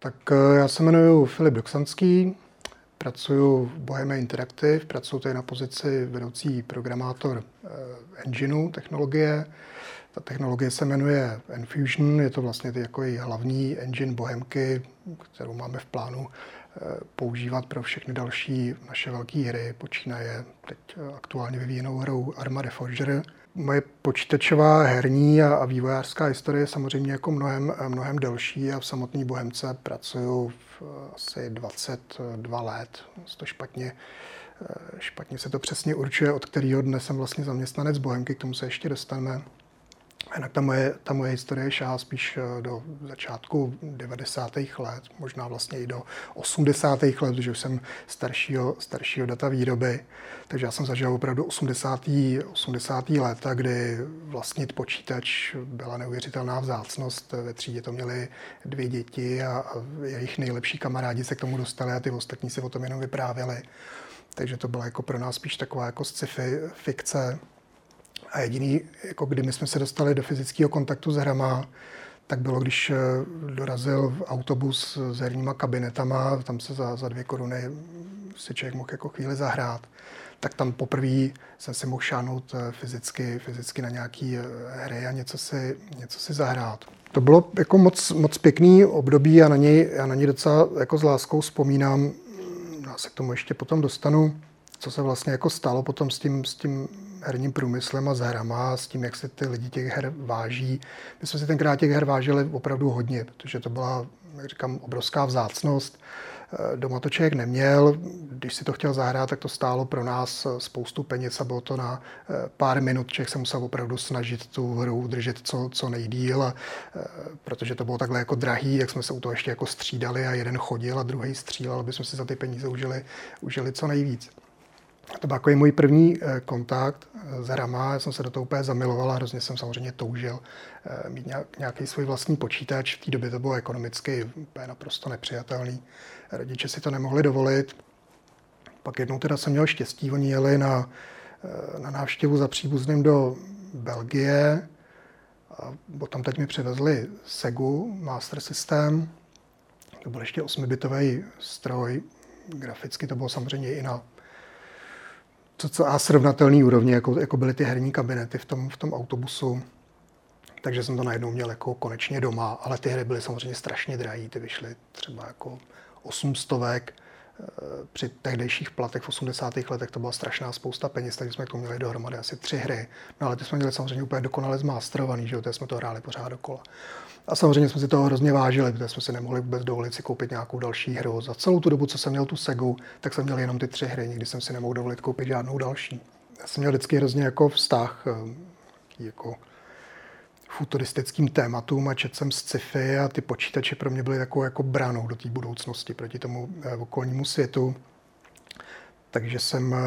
Tak eh, já se jmenuji Filip Doksanský, pracuji v Bohemia Interactive, pracuji tady na pozici vedoucí programátor eh, engineu technologie. Ta technologie se jmenuje Enfusion, je to vlastně jako hlavní engine Bohemky, kterou máme v plánu eh, používat pro všechny další naše velké hry. Počínaje teď aktuálně vyvíjenou hrou Arma Forger. Moje počítačová herní a, vývojářská historie je samozřejmě jako mnohem, mnohem delší a v samotné Bohemce pracuju v asi 22 let. To špatně, špatně se to přesně určuje, od kterého dne jsem vlastně zaměstnanec Bohemky, k tomu se ještě dostaneme. Jinak ta moje, ta moje historie šahá spíš eh, do začátku 90. let, možná vlastně i do 80. let, protože už jsem staršího, staršího data výroby. Takže já jsem zažil opravdu 80. 80. léta, kdy vlastnit počítač byla neuvěřitelná vzácnost. Ve třídě to měly dvě děti a, a jejich nejlepší kamarádi se k tomu dostali a ty ostatní si o tom jenom vyprávěli. Takže to byla jako pro nás spíš taková jako sci-fi fikce. A jediný, jako kdy my jsme se dostali do fyzického kontaktu s hrama, tak bylo, když eh, dorazil autobus s herníma kabinetama, tam se za, za dvě koruny si člověk mohl jako chvíli zahrát, tak tam poprvé jsem si mohl šáhnout eh, fyzicky, fyzicky na nějaký eh, hry a něco si, něco si zahrát. To bylo jako moc, moc pěkný období a na něj, já na něj docela jako s láskou vzpomínám. Já se k tomu ještě potom dostanu, co se vlastně jako stalo potom s tím, s tím herním průmyslem a s hrama, s tím, jak se ty lidi těch her váží. My jsme si tenkrát těch her vážili opravdu hodně, protože to byla, jak říkám, obrovská vzácnost. Eh, doma to člověk neměl, když si to chtěl zahrát, tak to stálo pro nás spoustu peněz a bylo to na eh, pár minut. Člověk se musel opravdu snažit tu hru udržet co, co nejdíl, a, eh, protože to bylo takhle jako drahý, tak jsme se u toho ještě jako střídali a jeden chodil a druhý střílel, aby jsme si za ty peníze užili, užili co nejvíc. To byl jako můj první eh, kontakt eh, s hrama, já jsem se do toho úplně zamiloval a hrozně jsem samozřejmě toužil eh, mít nějaký svůj vlastní počítač. V té době to bylo ekonomicky úplně naprosto nepřijatelný. Rodiče si to nemohli dovolit. Pak jednou teda jsem měl štěstí, oni jeli na, na návštěvu za příbuzným do Belgie. A potom teď mi přivezli Segu Master System. To byl ještě 8-bitový stroj. Graficky to bylo samozřejmě i na co, co a srovnatelný úrovni, jako, jako byly ty herní kabinety v tom, v tom autobusu. Takže jsem to najednou měl jako konečně doma, ale ty hry byly samozřejmě strašně drahé. Ty vyšly třeba jako 800 eh, při tehdejších platech v 80. letech to byla strašná spousta peněz, takže jsme to měli dohromady asi tři hry. No ale ty jsme měli samozřejmě úplně dokonale zmástrovaný, že jo, jsme to hráli pořád dokola. A samozřejmě jsme si toho hrozně vážili, protože jsme si nemohli vůbec dovolit si koupit nějakou další hru. Za celou tu dobu, co jsem měl tu Segu, tak jsem měl jenom ty tři hry, nikdy jsem si nemohl dovolit koupit žádnou další. Já jsem měl vždycky hrozně jako vztah eh, jako futuristickým tématům a četl jsem sci-fi a ty počítače pro mě byly takovou jako branou do té budoucnosti proti tomu eh, okolnímu světu takže jsem eh,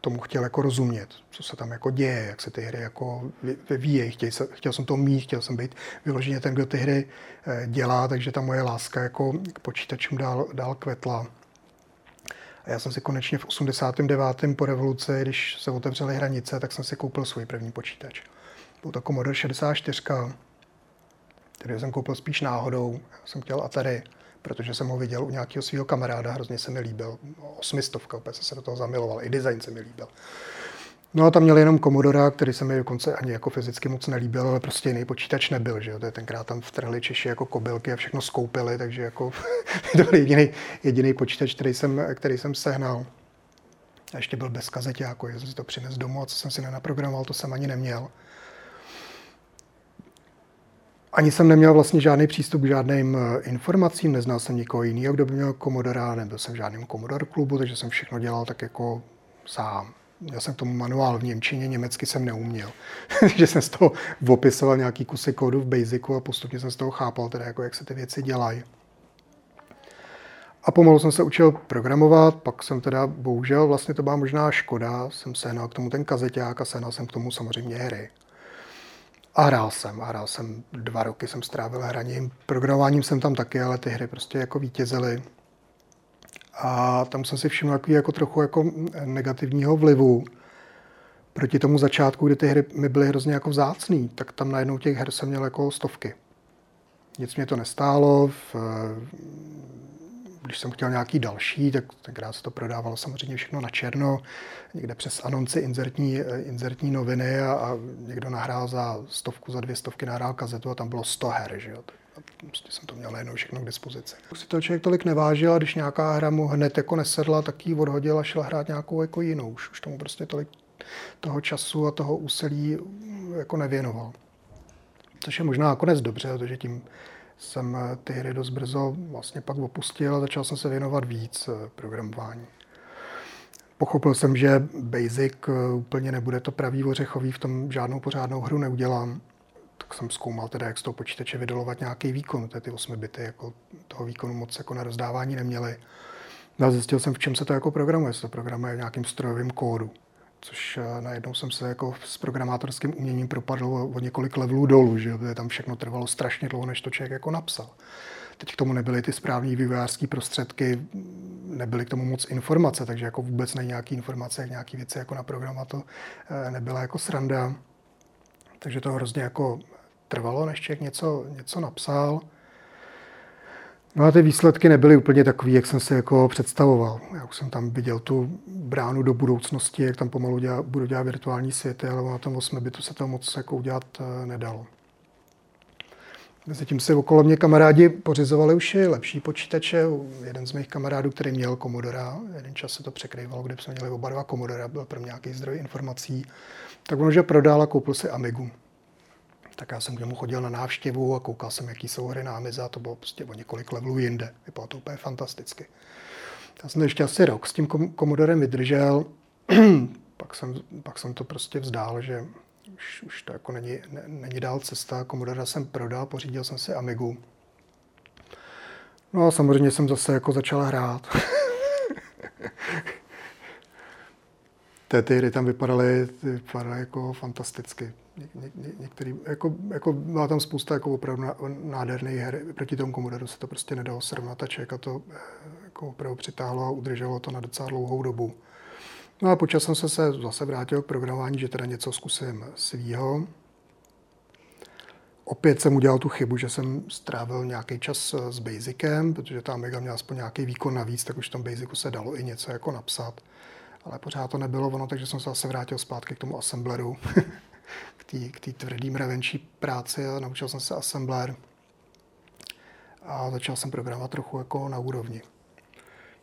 tomu chtěl jako rozumět, co se tam jako děje, jak se ty hry jako vyvíjejí. Chtěl, chtěl jsem to mít, chtěl jsem být vyloženě ten, kdo ty hry eh, dělá, takže ta moje láska jako k počítačům dál, dál kvetla. A já jsem si konečně v 89. po revoluci, když se otevřely hranice, tak jsem si koupil svůj první počítač. Byl to Commodore 64, který jsem koupil spíš náhodou. Já jsem chtěl Atari protože jsem ho viděl u nějakého svého kamaráda, hrozně se mi líbil. Osmistovka, opět jsem se do toho zamiloval, i design se mi líbil. No a tam měl jenom Commodore, který se mi dokonce ani jako fyzicky moc nelíbil, ale prostě jiný počítač nebyl, že jo. To je tenkrát tam vtrhli Češi jako kobylky a všechno skoupili, takže jako to byl jediný, jediný počítač, který jsem, který jsem sehnal. A ještě byl bez kazeťáku, jsem si to přines domů a co jsem si nenaprogramoval, to jsem ani neměl ani jsem neměl vlastně žádný přístup k žádným eh, informacím, neznal jsem nikoho jiného, kdo by měl komodora, nebyl jsem v žádném komodor klubu, takže jsem všechno dělal tak jako sám. Já jsem k tomu manuál v Němčině, německy jsem neuměl. že jsem z toho opisoval nějaký kusy kódu v Basicu a postupně jsem z toho chápal, teda jako jak se ty věci dělají. A pomalu jsem se učil programovat, pak jsem teda, bohužel, vlastně to byla možná škoda, jsem sehnal k tomu ten kazeťák a sehnal jsem k tomu samozřejmě hry. A hrál jsem, a hrál jsem dva roky, jsem strávil hraním. Programováním jsem tam taky, ale ty hry prostě jako vítězily. A tam jsem si všiml takový jako trochu jako negativního vlivu. Proti tomu začátku, kdy ty hry mi byly hrozně jako vzácný, tak tam najednou těch her jsem měl jako stovky. nic mě to nestálo. V, když jsem chtěl nějaký další, tak tenkrát se to prodávalo samozřejmě všechno na černo, někde přes anonci inzertní, inzertní noviny a, a někdo nahrál za stovku, za dvě stovky nahrál kazetu a tam bylo 100 her, že jo. Prostě jsem to měl najednou všechno k dispozici. Už si to člověk tolik nevážil a když nějaká hra mu hned jako nesedla, tak ji odhodil a šel hrát nějakou jako jinou. Už, už tomu prostě tolik toho času a toho úsilí jako nevěnoval. Což je možná nakonec dobře, protože tím jsem ty hry dost brzo vlastně pak opustil a začal jsem se věnovat víc eh, programování. Pochopil jsem, že Basic eh, úplně nebude to pravý ořechový, v tom žádnou pořádnou hru neudělám. Tak jsem zkoumal teda, jak z toho počítače vydolovat nějaký výkon. To ty 8 bity jako toho výkonu moc jako na rozdávání neměly. No a zjistil jsem, v čem se to jako programuje. Se to programuje v nějakým strojovém kódu což eh, najednou jsem se jako s programátorským uměním propadl o několik levelů dolů, že tam všechno trvalo strašně dlouho, než to člověk jako napsal. Teď k tomu nebyly ty správné vývojářské prostředky, nebyly k tomu moc informace, takže jako vůbec není nějaký informace, jak nějaký věci jako na programa to eh, nebyla jako sranda. Takže to hrozně jako trvalo, než člověk něco, něco napsal. No a ty výsledky nebyly úplně takový, jak jsem si jako představoval. Já už jsem tam viděl tu bránu do budoucnosti, jak tam pomalu dělá, budu dělat virtuální světy, ale na tom 8 bitu se to moc jako udělat eh, nedalo. Zatím si okolo mě kamarádi pořizovali už i lepší počítače. Jeden z mých kamarádů, který měl Commodora, jeden čas se to překrývalo, kde jsme měli oba dva Commodora, byl pro mě nějaký zdroj informací, tak on že prodal a koupil si Amigu tak já jsem k němu chodil na návštěvu a koukal jsem, jaký jsou hry na Amize a to bylo prostě o několik levelů jinde. Vypadalo to úplně fantasticky. Já jsem ještě asi rok s tím komodorem vydržel, pak jsem, pak jsem to prostě vzdál, že už, už to jako není, ne, není dál cesta. Komodora jsem prodal, pořídil jsem si Amigu. No a samozřejmě jsem zase jako začal hrát. ty hry tam vypadaly, vypadaly jako fantasticky. Ně, ně, některý, jako, jako byla tam spousta jako opravdu nádherných her. Proti tomu Commodore se to prostě nedalo srovnat a člověka to eh, jako opravdu přitáhlo a udrželo to na docela dlouhou dobu. No a počas jsem se, se zase vrátil k programování, že teda něco zkusím svýho. Opět jsem udělal tu chybu, že jsem strávil nějaký čas s Basicem, protože ta Amiga měla aspoň nějaký výkon navíc, tak už v tom Basicu se dalo i něco jako napsat ale pořád to nebylo ono, takže jsem se zase vrátil zpátky k tomu assembleru, k té tvrdý mravenčí práci a naučil jsem se assembler a začal jsem programovat trochu jako na úrovni.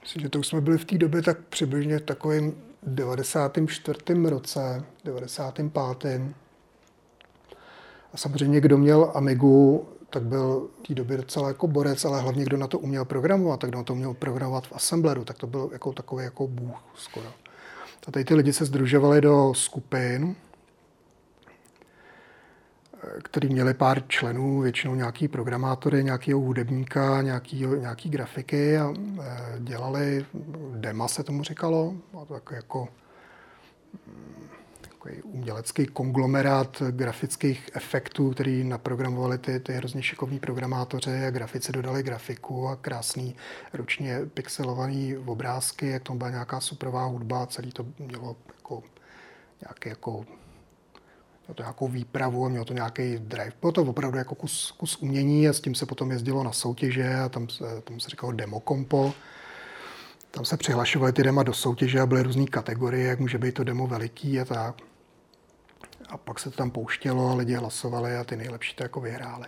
Myslím, že to už jsme byli v té době tak přibližně v takovém 94. roce, 95. A samozřejmě, kdo měl Amigu, tak byl v té době docela jako borec, ale hlavně kdo na to uměl programovat, tak kdo na to uměl programovat v Assembleru, tak to byl jako takový jako bůh skoro. A tady ty lidi se združovali do skupin, který měli pár členů, většinou nějaký programátory, nějakého hudebníka, nějaký, nějaký grafiky a e, dělali, dema se tomu říkalo, a to jako, jako takový umělecký konglomerát grafických efektů, který naprogramovali ty, ty hrozně šikovní programátoři a grafici dodali grafiku a krásný ručně pixelovaný obrázky, jak tam byla nějaká superová hudba, celý to mělo jako nějaký jako mělo to nějakou výpravu a mělo to nějaký drive. Bylo to opravdu jako kus, kus umění a s tím se potom jezdilo na soutěže a tam, tomu se říkalo demo kompo. Tam se přihlašovaly ty dema do soutěže a byly různé kategorie, jak může být to demo veliký a tak a pak se to tam pouštělo a lidi hlasovali a ty nejlepší to jako vyhráli.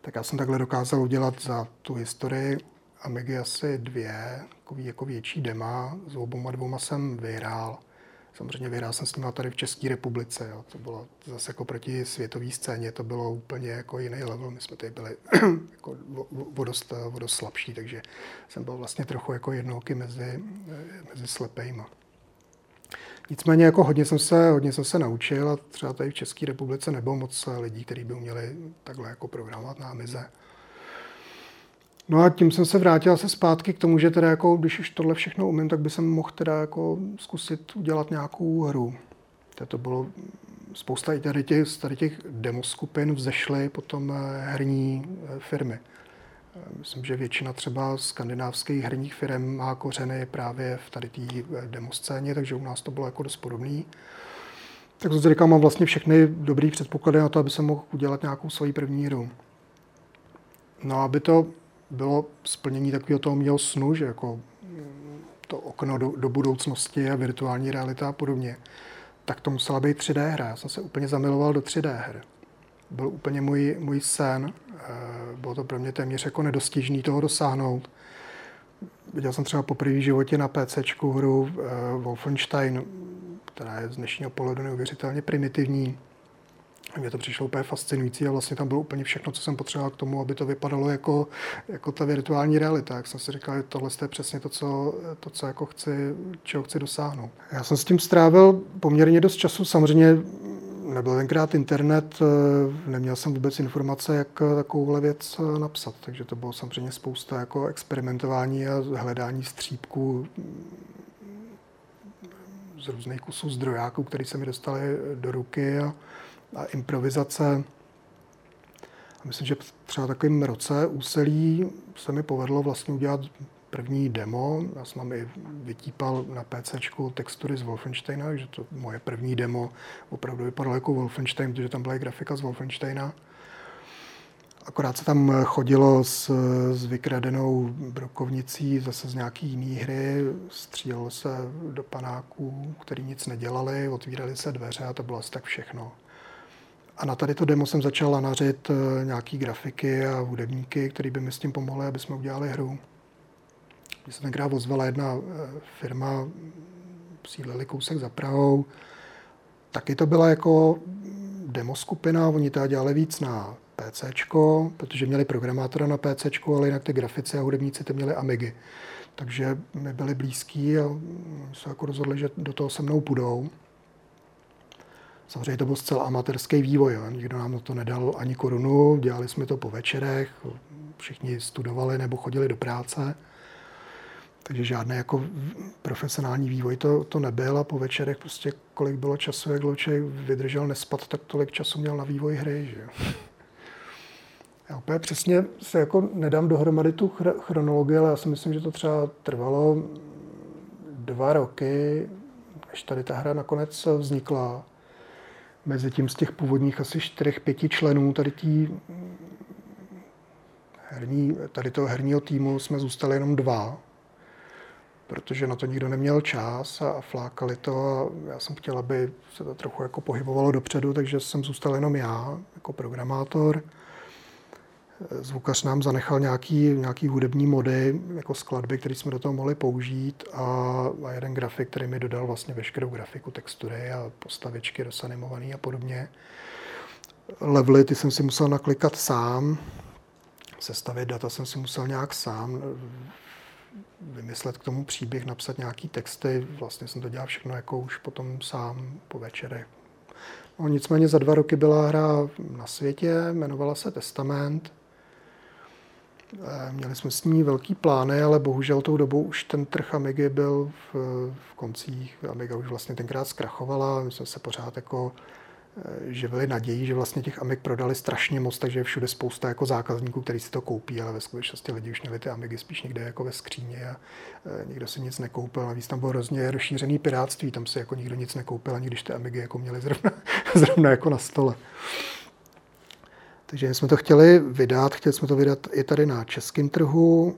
Tak já jsem takhle dokázal udělat za tu historii Amigy asi dvě, jako větší dema, s oboma dvouma jsem vyhrál. Samozřejmě vyhrál jsem s nimi tady v České republice. Jo. To bylo zase jako proti světové scéně, to bylo úplně jako jiný level. My jsme tady byli jako vodost, vodost slabší, takže jsem byl vlastně trochu jako jednouky mezi, mezi slepejma. Nicméně jako hodně jsem se, hodně jsem se naučil a třeba tady v České republice nebylo moc lidí, kteří by uměli takhle jako programovat na Amize. No a tím jsem se vrátil se zpátky k tomu, že teda jako, když už tohle všechno umím, tak by jsem mohl teda jako zkusit udělat nějakou hru. To bylo spousta tady těch, tady těch demoskupin vzešly potom eh, herní eh, firmy. Myslím, že většina třeba skandinávských herních firm má kořeny právě v tady té demoscéně, takže u nás to bylo jako dost podobný. Tak to říkám, mám vlastně všechny dobrý předpoklady na to, aby se mohl udělat nějakou svoji první hru. No, aby to bylo splnění takového toho mého snu, že jako to okno do, do budoucnosti a virtuální realita a podobně, tak to musela být 3D hra. Já jsem se úplně zamiloval do 3D her. Byl úplně můj, můj sen. Eh, bylo to pro mě téměř jako nedostižný toho dosáhnout. Viděl jsem třeba poprvé v životě na PC hru uh, Wolfenstein, která je z dnešního pohledu neuvěřitelně primitivní. Mně to přišlo úplně fascinující a vlastně tam bylo úplně všechno, co jsem potřeboval k tomu, aby to vypadalo jako, jako ta virtuální realita. Jak jsem si říkal, že tohle je přesně to, co, to, co jako chci, čeho chci dosáhnout. Já jsem s tím strávil poměrně dost času. Samozřejmě nebyl tenkrát internet, eh, neměl jsem vůbec informace, jak takovouhle věc eh, napsat, takže to bylo samozřejmě spousta jako experimentování a hledání střípků z různých kusů zdrojáků, které se mi dostaly do ruky a, a improvizace. A myslím, že třeba takovým roce úsilí se mi povedlo vlastně udělat první demo. Já jsem mám i vytípal na PC textury z Wolfensteina, že to moje první demo opravdu vypadalo jako Wolfenstein, protože tam byla i grafika z Wolfensteina. Akorát se tam chodilo s, s vykradenou brokovnicí zase z nějaký jiný hry, střílelo se do panáků, který nic nedělali, otvírali se dveře a to bylo asi tak všechno. A na tady to demo jsem začal lanařit eh, nějaký grafiky a hudebníky, který by mi s tím pomohli, aby jsme udělali hru. Když se tenkrát ozvala jedna eh, firma, sídlili kousek za Prahou, taky to byla jako demo skupina, oni to dělali víc na PC, protože měli programátora na PC, ale jinak ty grafici a hudebníci ty měli Amigy. Takže mi byli blízký a se jako rozhodli, že do toho se mnou půjdou. Samozřejmě to byl zcela amatérský vývoj. Jo. Nikdo nám na to nedal ani korunu, dělali jsme to po večerech, všichni studovali nebo chodili do práce. Takže žádný jako profesionální vývoj to, to nebyl a po večerech prostě kolik bylo času, jak dlouho vydržel nespat, tak tolik času měl na vývoj hry. Že? Já úplně přesně se jako nedám dohromady tu chronologii, ale já si myslím, že to třeba trvalo dva roky, než tady ta hra nakonec vznikla. Mezi tím z těch původních asi čtyřech, pěti členů tady tý herní, tady toho herního týmu jsme zůstali jenom dva, protože na to nikdo neměl čas a flákali to a já jsem chtěl, aby se to trochu jako pohybovalo dopředu, takže jsem zůstal jenom já jako programátor. Zvukař nám zanechal nějaký, nějaký hudební mody, jako skladby, které jsme do toho mohli použít a, a jeden grafik, který mi dodal vlastně veškerou grafiku, textury a postavičky dosanimovaný a podobně. Levely, ty jsem si musel naklikat sám, sestavit data jsem si musel nějak sám, vymyslet k tomu příběh, napsat nějaký texty. Vlastně jsem to dělal všechno jako už potom sám po večerech. No, nicméně za dva roky byla hra na světě, jmenovala se Testament. Eh, měli jsme s ní velký plány, ale bohužel tou dobou už ten trh Amigy byl v, v koncích. Amiga už vlastně tenkrát zkrachovala, my jsme se pořád jako Eh, živili naději, že vlastně těch Amig prodali strašně moc, takže je všude spousta jako zákazníků, kteří si to koupí, ale ve skutečnosti lidi už měli ty Amigy spíš někde jako ve skříně a eh, nikdo si nic nekoupil. Navíc tam bylo hrozně rozšířený pirátství, tam si jako nikdo nic nekoupil, ani když ty Amigy jako měli zrovna, zrovna jako na stole. Takže jsme to chtěli vydat, chtěli jsme to vydat i tady na českém trhu.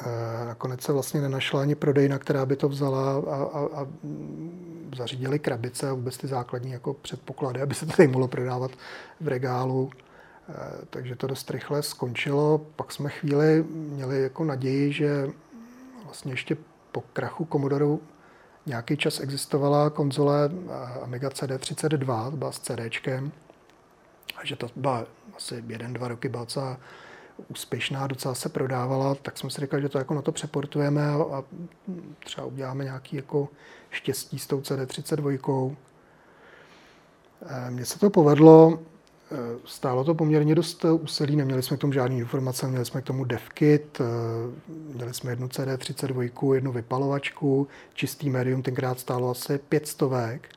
Eh, nakonec se vlastně nenašla ani prodejna, která by to vzala a, a, a zařídili krabice a vůbec ty základní jako předpoklady, aby se to tady mohlo prodávat v regálu. Eh, takže to dost rychle skončilo. Pak jsme chvíli měli jako naději, že vlastně ještě po krachu Commodore nějaký čas existovala konzole eh, Amiga CD32, byla s CDčkem, a že to byla asi jeden, dva roky byla docela úspěšná, docela se prodávala, tak jsme si říkali, že to jako na to přeportujeme a, a třeba uděláme nějaký jako štěstí s tou CD32. Eh, mně se to povedlo, eh, stálo to poměrně dost úsilí, neměli jsme k tomu žádné informace, měli jsme k tomu devkit, eh, měli jsme jednu CD32, jednu vypalovačku, čistý médium tenkrát stálo asi pět stovek,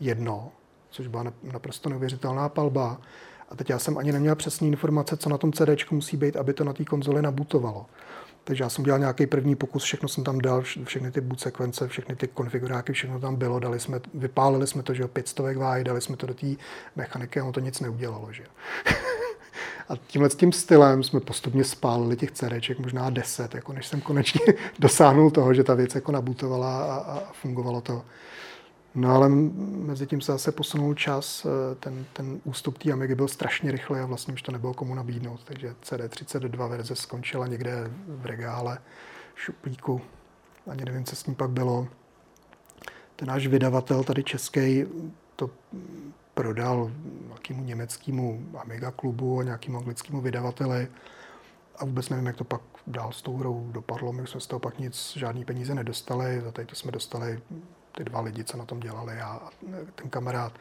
jedno, což byla naprosto neuvěřitelná palba. A teď já jsem ani neměl přesné informace, co na tom CD musí být, aby to na té konzoli nabutovalo. Takže já jsem dělal nějaký první pokus, všechno jsem tam dal, všechny ty boot sekvence, všechny ty konfiguráky, všechno tam bylo, dali jsme, vypálili jsme to, že jo, 500 váhy, dali jsme to do té mechaniky a ono to nic neudělalo, že A tímhle tím stylem jsme postupně spálili těch CDček, možná deset, jako než jsem konečně dosáhnul toho, že ta věc jako nabutovala a, a fungovalo to. No ale mezi tím se zase posunul čas, eh, ten, ten ústup té Amigy byl strašně rychlý a vlastně už to nebylo komu nabídnout, takže CD32 verze skončila někde v regále, šuplíku, ani nevím, co s ním pak bylo. Ten náš vydavatel tady český to prodal nějakému německému Amiga klubu a nějakému anglickému vydavateli a vůbec nevím, jak to pak dál s tou hrou dopadlo. My jsme z toho pak nic, žádný peníze nedostali, za tady to jsme dostali ty dva lidi, co na tom dělali a ten kamarád,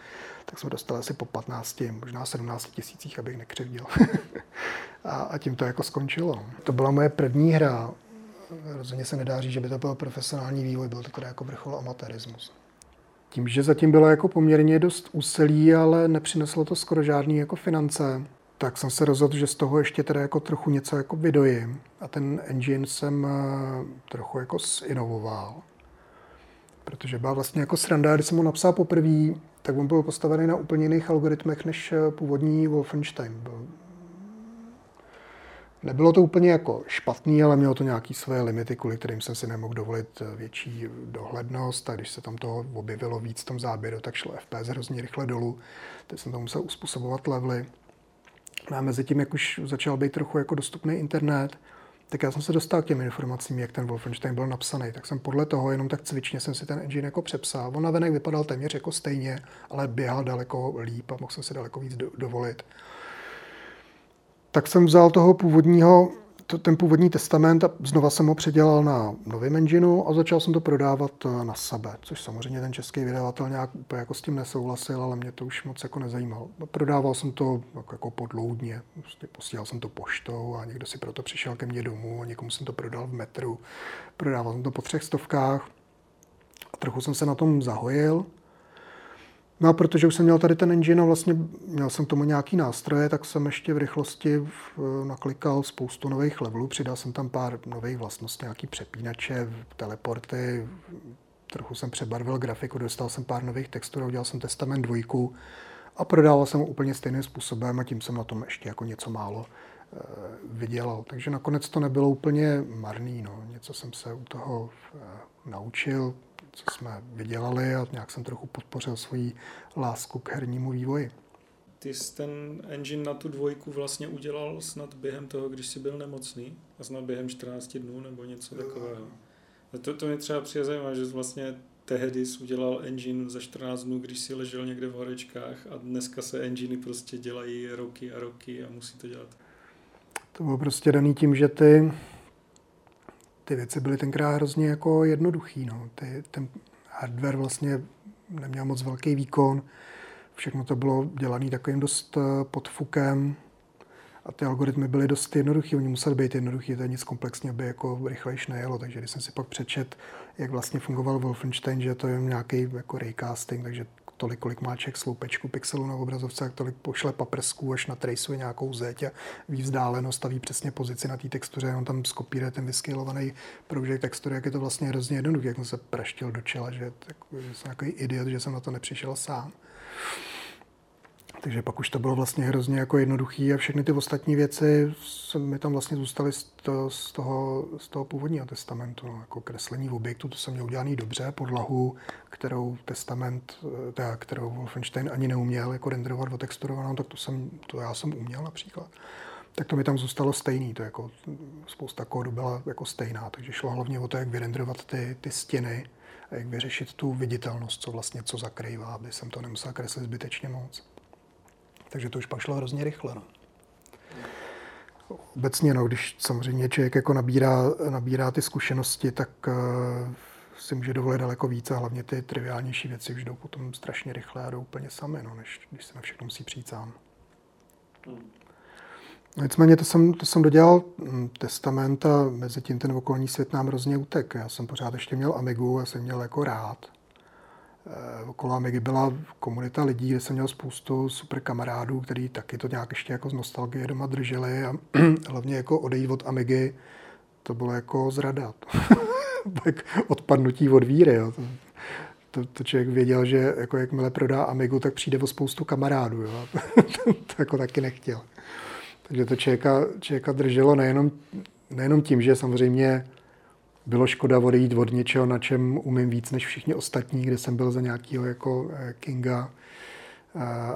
tak jsme dostali asi po 15, možná 17 tisících, abych nekřivdil. a, a tím to jako skončilo. To byla moje první hra. Rozhodně se nedá říct, že by to byl profesionální vývoj, byl to teda jako vrchol amatérismus. Tím, že zatím bylo jako poměrně dost úsilí, ale nepřineslo to skoro žádný jako finance, tak jsem se rozhodl, že z toho ještě teda jako trochu něco jako vydojím. A ten engine jsem eh, trochu jako zinovoval. Protože byla vlastně jako sranda, když jsem ho napsal poprvé, tak on byl postavený na úplně jiných algoritmech než eh, původní Wolfenstein. Byl Nebylo to úplně jako špatný, ale mělo to nějaké své limity, kvůli kterým jsem si nemohl dovolit eh, větší dohlednost a když se tam toho objevilo víc v tom záběru, tak šlo FPS hrozně rychle dolů. Teď jsem to musel uspůsobovat levely. No a mezi tím, jak už začal být trochu jako dostupný internet, tak já jsem se dostal k těm informacím, jak ten Wolfenstein byl napsaný. Tak jsem podle toho jenom tak cvičně jsem si ten engine jako přepsal. On navenek vypadal téměř jako stejně, ale běhal daleko líp a mohl jsem si daleko víc dovolit tak jsem vzal toho původního, to, ten původní testament a znova jsem ho předělal na novém engineu a začal jsem to prodávat eh, na sebe, což samozřejmě ten český vydavatel nějak úplně jako s tím nesouhlasil, ale mě to už moc jako nezajímalo. Prodával jsem to jako, podloudně, prostě posílal jsem to poštou a někdo si proto přišel ke mně domů a někomu jsem to prodal v metru. Prodával jsem to po třech stovkách a trochu jsem se na tom zahojil. No a protože už jsem měl tady ten engine a vlastně měl jsem tomu nějaký nástroje, tak jsem ještě v rychlosti naklikal spoustu nových levelů, přidal jsem tam pár nových vlastností, nějaký přepínače, teleporty, trochu jsem přebarvil grafiku, dostal jsem pár nových textur, udělal jsem testament dvojku a prodával jsem ho úplně stejným způsobem a tím jsem na tom ještě jako něco málo eh, vydělal. Takže nakonec to nebylo úplně marný. No. Něco jsem se u toho eh, naučil, co jsme vydělali a nějak jsem trochu podpořil svoji lásku k hernímu vývoji. Ty jsi ten engine na tu dvojku vlastně udělal snad během toho, když jsi byl nemocný a snad během 14 dnů nebo něco takového. A to, to mě třeba přijde zajímavé, že vlastně tehdy jsi udělal engine za 14 dnů, když si ležel někde v horečkách a dneska se enginy prostě dělají roky a roky a musí to dělat. To bylo prostě daný tím, že ty ty věci byly tenkrát hrozně jako jednoduchý. No. Ty, ten hardware vlastně neměl moc velký výkon, všechno to bylo dělané takovým dost eh, podfukem a ty algoritmy byly dost jednoduché, oni museli být jednoduchý, to je nic komplexního, aby jako rychlejš nejelo, takže když jsem si pak přečet, jak vlastně fungoval Wolfenstein, že to je nějaký jako raycasting, takže tolik, kolik má člověk sloupečku pixelů na obrazovce, jak tolik pošle paprsků, až na traceuje nějakou zeď a ví vzdálenost, staví přesně pozici na té textuře, on tam skopíruje ten vyskalovaný proužek textury, jak je to vlastně hrozně jednoduché, jak jsem se praštil do čela, že, tak, že jsem takový idiot, že jsem na to nepřišel sám. Takže pak už to bylo vlastně hrozně jako jednoduchý a všechny ty ostatní věci mi tam vlastně zůstaly z, to, z, toho, z toho původního testamentu. No, jako kreslení v objektu, to jsem měl udělaný dobře, podlahu, kterou testament, eh, teda, kterou Wolfenstein ani neuměl jako renderovat otexturovanou, tak to, jsem, to já jsem uměl například. Tak to mi tam zůstalo stejný, to jako spousta kódu byla jako stejná, takže šlo hlavně o to, jak vyrenderovat ty, ty stěny a jak vyřešit tu viditelnost, co vlastně co zakrývá, aby jsem to nemusel kreslit zbytečně moc. Takže to už pak šlo hrozně rychle. No. Obecně, no, když samozřejmě člověk jako nabírá, nabírá ty zkušenosti, tak uh, si může dovolit daleko víc a hlavně ty triviálnější věci už jdou potom strašně rychle a jdou úplně sami, no, než když se na všechno musí přijít sám. No, nicméně to jsem, to jsem dodělal hm, testament a mezi tím ten okolní svět nám hrozně utek. Já jsem pořád ještě měl Amigu a jsem měl jako rád. Eh, okolo Amigy byla komunita lidí, kde jsem měl spoustu super kamarádů, kteří taky to nějak ještě jako z nostalgie doma drželi a hlavně jako odejít od Amigy, to bylo jako zrada. tak odpadnutí od víry. Jo. To, to, to, člověk věděl, že jako jakmile prodá Amigu, tak přijde o spoustu kamarádů. Jo. to jako taky nechtěl. Takže to člověka, člověka drželo nejenom, nejenom tím, že samozřejmě bylo škoda odejít od něčeho, na čem umím víc než všichni ostatní, kde jsem byl za nějakého jako eh, Kinga.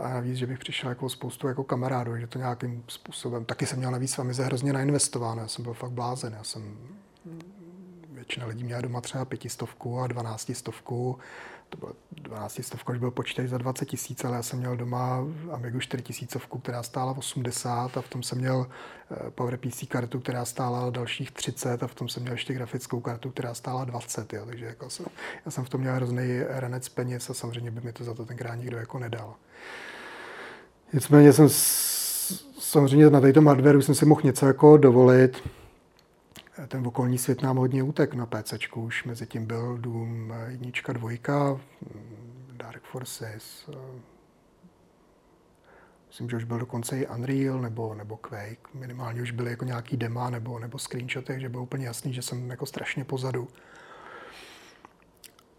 A navíc, že bych přišel jako spoustu jako kamarádů, že to nějakým způsobem. Taky jsem měl navíc s hrozně nainvestováno. Já jsem byl fakt blázen. Já jsem většina lidí měla doma třeba pětistovku a dvanáctistovku to bylo 12 stovka, už byl počítač za 20 tisíc, ale já jsem měl doma Amigu 4 tisícovku, která stála 80 a v tom jsem měl eh, PowerPC kartu, která stála dalších 30 a v tom jsem měl ještě grafickou kartu, která stála 20. Jo. Takže jako jsem, já jsem v tom měl hrozný ranec peněz a samozřejmě by mi to za to tenkrát nikdo jako nedal. Nicméně jsem samozřejmě na tomto hardwareu jsem si mohl něco jako dovolit ten okolní svět nám hodně utek na PC. Už mezi tím byl Doom jednička, dvojka, Dark Forces, eh, myslím, že už byl dokonce i Unreal nebo, nebo Quake. Minimálně už byly jako nějaký dema nebo, nebo screenshoty, takže bylo úplně jasný, že jsem jako strašně pozadu.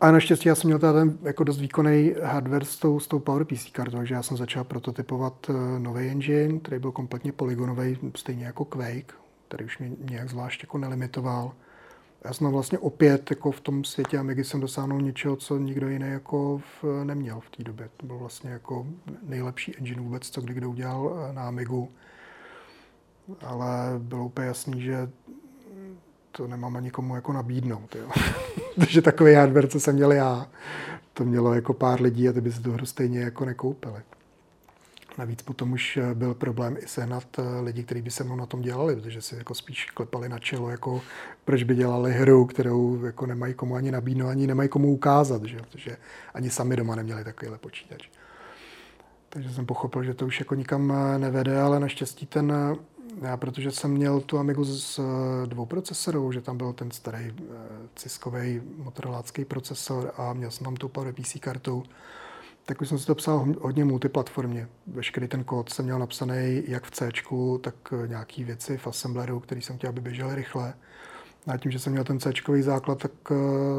A naštěstí já jsem měl ten jako dost výkonný hardware s tou, s tou PowerPC kartou, takže já jsem začal prototypovat eh, nový engine, který byl kompletně polygonový, stejně jako Quake který už mě nějak zvlášť jako nelimitoval. Já jsem vlastně opět jako v tom světě Amigy jsem dosáhnul něčeho, co nikdo jiný jako v, neměl v té době. To byl vlastně jako nejlepší engine vůbec, co kdy kdo udělal eh, na Amigu. Ale bylo úplně jasný, že to nemám ani komu jako nabídnout. Jo. Takže takový hardware, co jsem měl já, to mělo jako pár lidí a ty by si tu hru stejně jako nekoupili. Navíc potom už eh, byl problém i sehnat eh, lidi, kteří by se mnou na tom dělali, protože si jako spíš klepali na čelo, jako proč by dělali hru, kterou jako nemají komu ani nabídnout, ani nemají komu ukázat, že? protože ani sami doma neměli takovýhle počítač. Takže jsem pochopil, že to už jako nikam eh, nevede, ale naštěstí ten, já protože jsem měl tu Amigu s dvou procesorů, že tam byl ten starý ciskový motorolácký procesor a měl jsem tam tu PowerPC kartu, tak už jsem si to psal hodně multiplatformně. Veškerý ten kód jsem měl napsaný jak v C, tak nějaký věci v Assembleru, který jsem chtěl, aby běžely rychle. A tím, že jsem měl ten C základ, tak eh,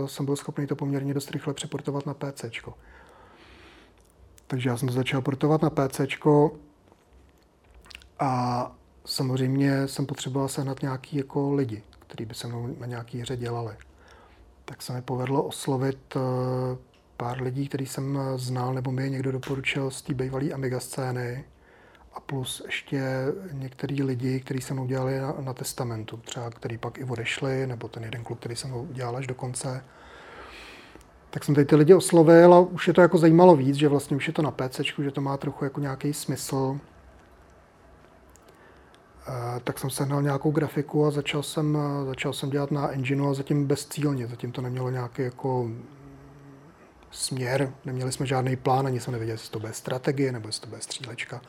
jsem byl schopný to poměrně dost rychle přeportovat na PC. Takže já jsem to začal portovat na PC a samozřejmě jsem potřeboval sehnat nějaký jako lidi, kteří by se mnou na nějaký hře dělali. Tak se mi povedlo oslovit eh, pár lidí, který jsem eh, znal, nebo mi někdo doporučil z té bývalé Amiga scény. A plus ještě některý lidi, kteří se mnou dělali na, na testamentu, třeba který pak i odešli, nebo ten jeden kluk, který se mnou dělal až do konce. Tak jsem tady ty lidi oslovil a už je to jako zajímalo víc, že vlastně už je to na PC, že to má trochu jako nějaký smysl. E, tak jsem sehnal nějakou grafiku a začal jsem, eh, začal jsem dělat na engineu a zatím bezcílně. Zatím to nemělo nějaký jako směr, neměli jsme žádný plán, ani jsme nevěděli, jestli to bude strategie nebo jestli to bude střílečka.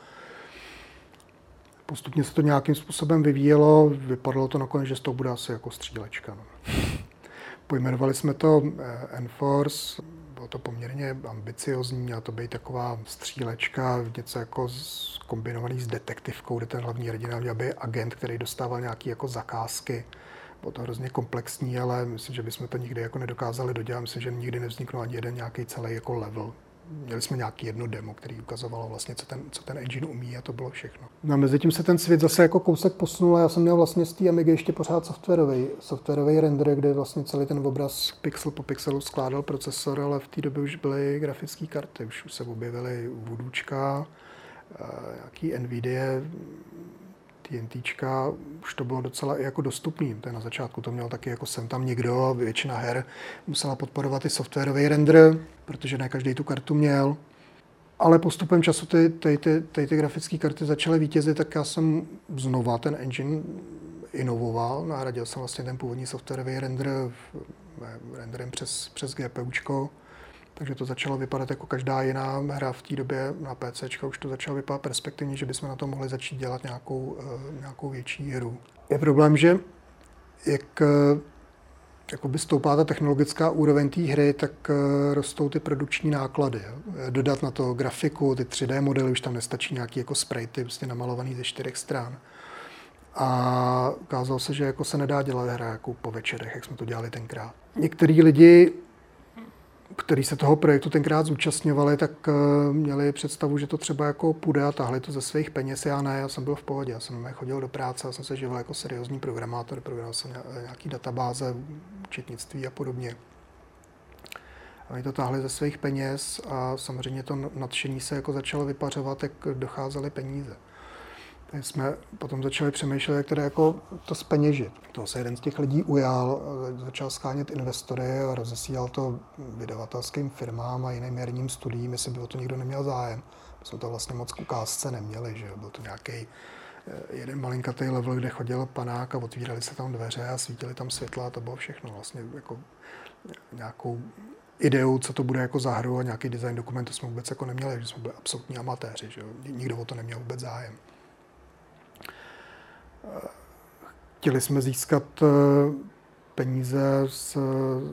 Postupně se to nějakým způsobem vyvíjelo, vypadalo to nakonec, že toho bude asi jako střílečka. No. Pojmenovali jsme to eh, Enforce, bylo to poměrně ambiciozní, měla to být taková střílečka, něco jako kombinovaný s detektivkou, kde ten hlavní hrdina měl být agent, který dostával nějaké jako zakázky bylo to hrozně komplexní, ale myslím, že bychom to nikdy jako nedokázali dodělat. Myslím, že nikdy nevznikl ani jeden nějaký celý jako level. Měli jsme nějaký jedno demo, který ukazovalo vlastně, co ten, co ten engine umí a to bylo všechno. No a mezi tím se ten svět zase jako kousek posunul a já jsem měl vlastně z té Amigy ještě pořád softwarový, softwarový render, kde vlastně celý ten obraz pixel po pixelu skládal procesor, ale v té době už byly grafické karty, už se objevily Voodoočka, nějaký NVIDIA TNTčka už to bylo docela i jako dostupný. To na začátku to měl taky jako sem tam někdo, většina her musela podporovat i softwarový render, protože ne každý tu kartu měl. Ale postupem času ty, ty, ty, ty, ty grafické karty začaly vítězit, tak já jsem znova ten engine inovoval. Nahradil jsem vlastně ten původní softwarový render renderem přes, přes GPUčko. Takže to začalo vypadat jako každá jiná hra v té době na PC. Už to začalo vypadat perspektivně, že bychom na to mohli začít dělat nějakou, eh, nějakou větší hru. Je problém, že jak eh, jakoby stoupá ta technologická úroveň té hry, tak eh, rostou ty produkční náklady. Dodat na to grafiku, ty 3D modely, už tam nestačí nějaký jako sprayty, prostě namalovaný ze čtyřech stran. A ukázalo se, že jako se nedá dělat hra jako po večerech, jak jsme to dělali tenkrát. Některý lidi který se toho projektu tenkrát zúčastňovali, tak uh, měli představu, že to třeba jako půjde a tahli to ze svých peněz. Já ne, já jsem byl v pohodě, já jsem chodil do práce, já jsem se živil jako seriózní programátor, programoval jsem nějaký databáze, četnictví a podobně. A oni to táhli ze svých peněz a samozřejmě to nadšení se jako začalo vypařovat, jak docházely peníze. Jsme potom začali přemýšlet, jak teda jako to speněžit. To se jeden z těch lidí ujal, začal schánět investory a rozesílal to vydavatelským firmám a jiným herním studiím, jestli by o to nikdo neměl zájem. My jsme to vlastně moc k ukázce neměli, že byl to nějaký eh, jeden malinkatý level, kde chodil panák a otvírali se tam dveře a svítili tam světla a to bylo všechno. Vlastně jako nějakou ideu, co to bude jako za hru a nějaký design dokument, to jsme vůbec jako neměli, že jsme byli absolutní amatéři, že nikdo o to neměl vůbec zájem. Chtěli jsme získat eh, peníze z,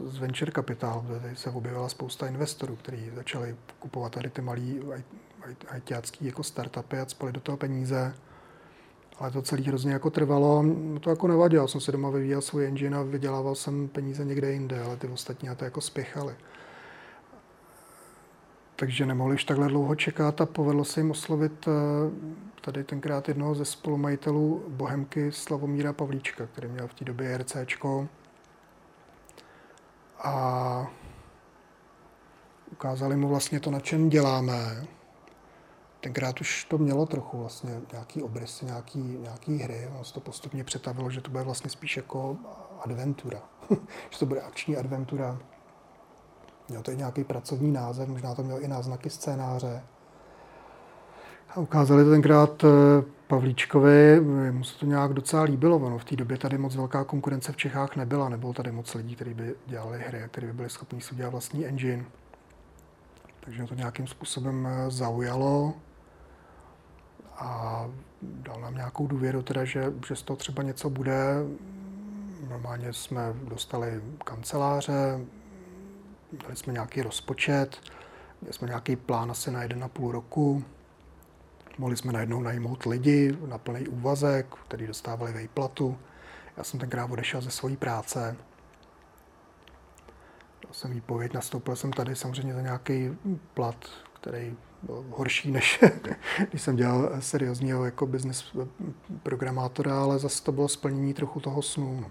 z venture kapitálu, kde se objevila spousta investorů, kteří začali kupovat tady ty malý ITácký jako startupy a spali do toho peníze. Ale to celý hrozně jako trvalo. To jako nevadilo. Já jsem si doma vyvíjel svůj engine a vydělával jsem peníze někde jinde, ale ty ostatní na to jako spěchali takže nemohli už takhle dlouho čekat a povedlo se jim oslovit eh, tady tenkrát jednoho ze spolumajitelů Bohemky Slavomíra Pavlíčka, který měl v té době RCčko. A ukázali mu vlastně to, na čem děláme. Tenkrát už to mělo trochu vlastně nějaký obrysy, nějaký, nějaký hry. Ono se to postupně přetavilo, že to bude vlastně spíš jako adventura. že to bude akční adventura Měl to i nějaký pracovní název, možná to měl i náznaky scénáře. A ukázali to tenkrát eh, Pavlíčkovi, mu se to nějak docela líbilo. Ono v té době tady moc velká konkurence v Čechách nebyla, nebylo tady moc lidí, kteří by dělali hry, kteří by byli schopni si udělat vlastní engine. Takže to nějakým způsobem eh, zaujalo a dal nám nějakou důvěru, teda, že, že z toho třeba něco bude. Normálně jsme dostali kanceláře, Dali jsme nějaký rozpočet, měli jsme nějaký plán asi na jeden a půl roku. Mohli jsme najednou najmout lidi na plný úvazek, kteří dostávali vejplatu. Já jsem tenkrát odešel ze své práce. Dal jsem výpověď, nastoupil jsem tady samozřejmě za nějaký plat, který byl horší, než když jsem dělal seriózního jako business programátora, ale zase to bylo splnění trochu toho snu. No.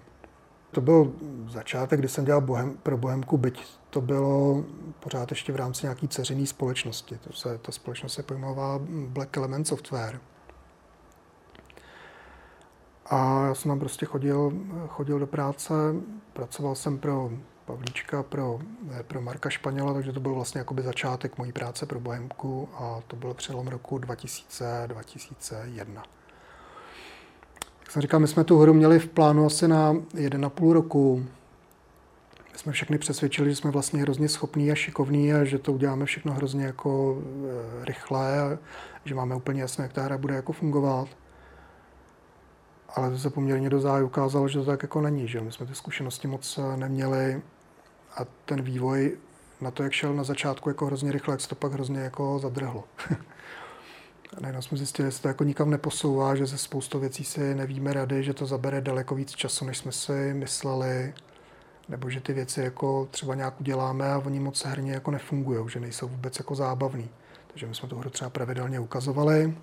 To byl začátek, kdy jsem dělal bohem, pro Bohemku, byť to bylo pořád ještě v rámci nějaký ceřiný společnosti. To se, ta společnost se pojmenovala Black Element Software. A já jsem tam prostě chodil, chodil do práce, pracoval jsem pro Pavlíčka, pro, pro Marka Španěla, takže to byl vlastně jakoby začátek mojí práce pro Bohemku a to byl přelom roku 2000-2001. Jak jsem říkal, my jsme tu hru měli v plánu asi na 1,5 roku. My jsme všechny přesvědčili, že jsme vlastně hrozně schopní a šikovní a že to uděláme všechno hrozně jako e, rychle a že máme úplně jasné, jak ta hra bude jako fungovat. Ale to se poměrně do záju ukázalo, že to tak jako není. Že? My jsme ty zkušenosti moc e, neměli a ten vývoj na to, jak šel na začátku jako hrozně rychle, jak se to pak hrozně jako zadrhlo. najednou jsme zjistili, že se to jako nikam neposouvá, že ze spoustu věcí si nevíme rady, že to zabere daleko víc času, než jsme si mysleli, nebo že ty věci jako třeba nějak uděláme a oni moc herně jako nefungují, že nejsou vůbec jako zábavný. Takže my jsme tu hru třeba pravidelně ukazovali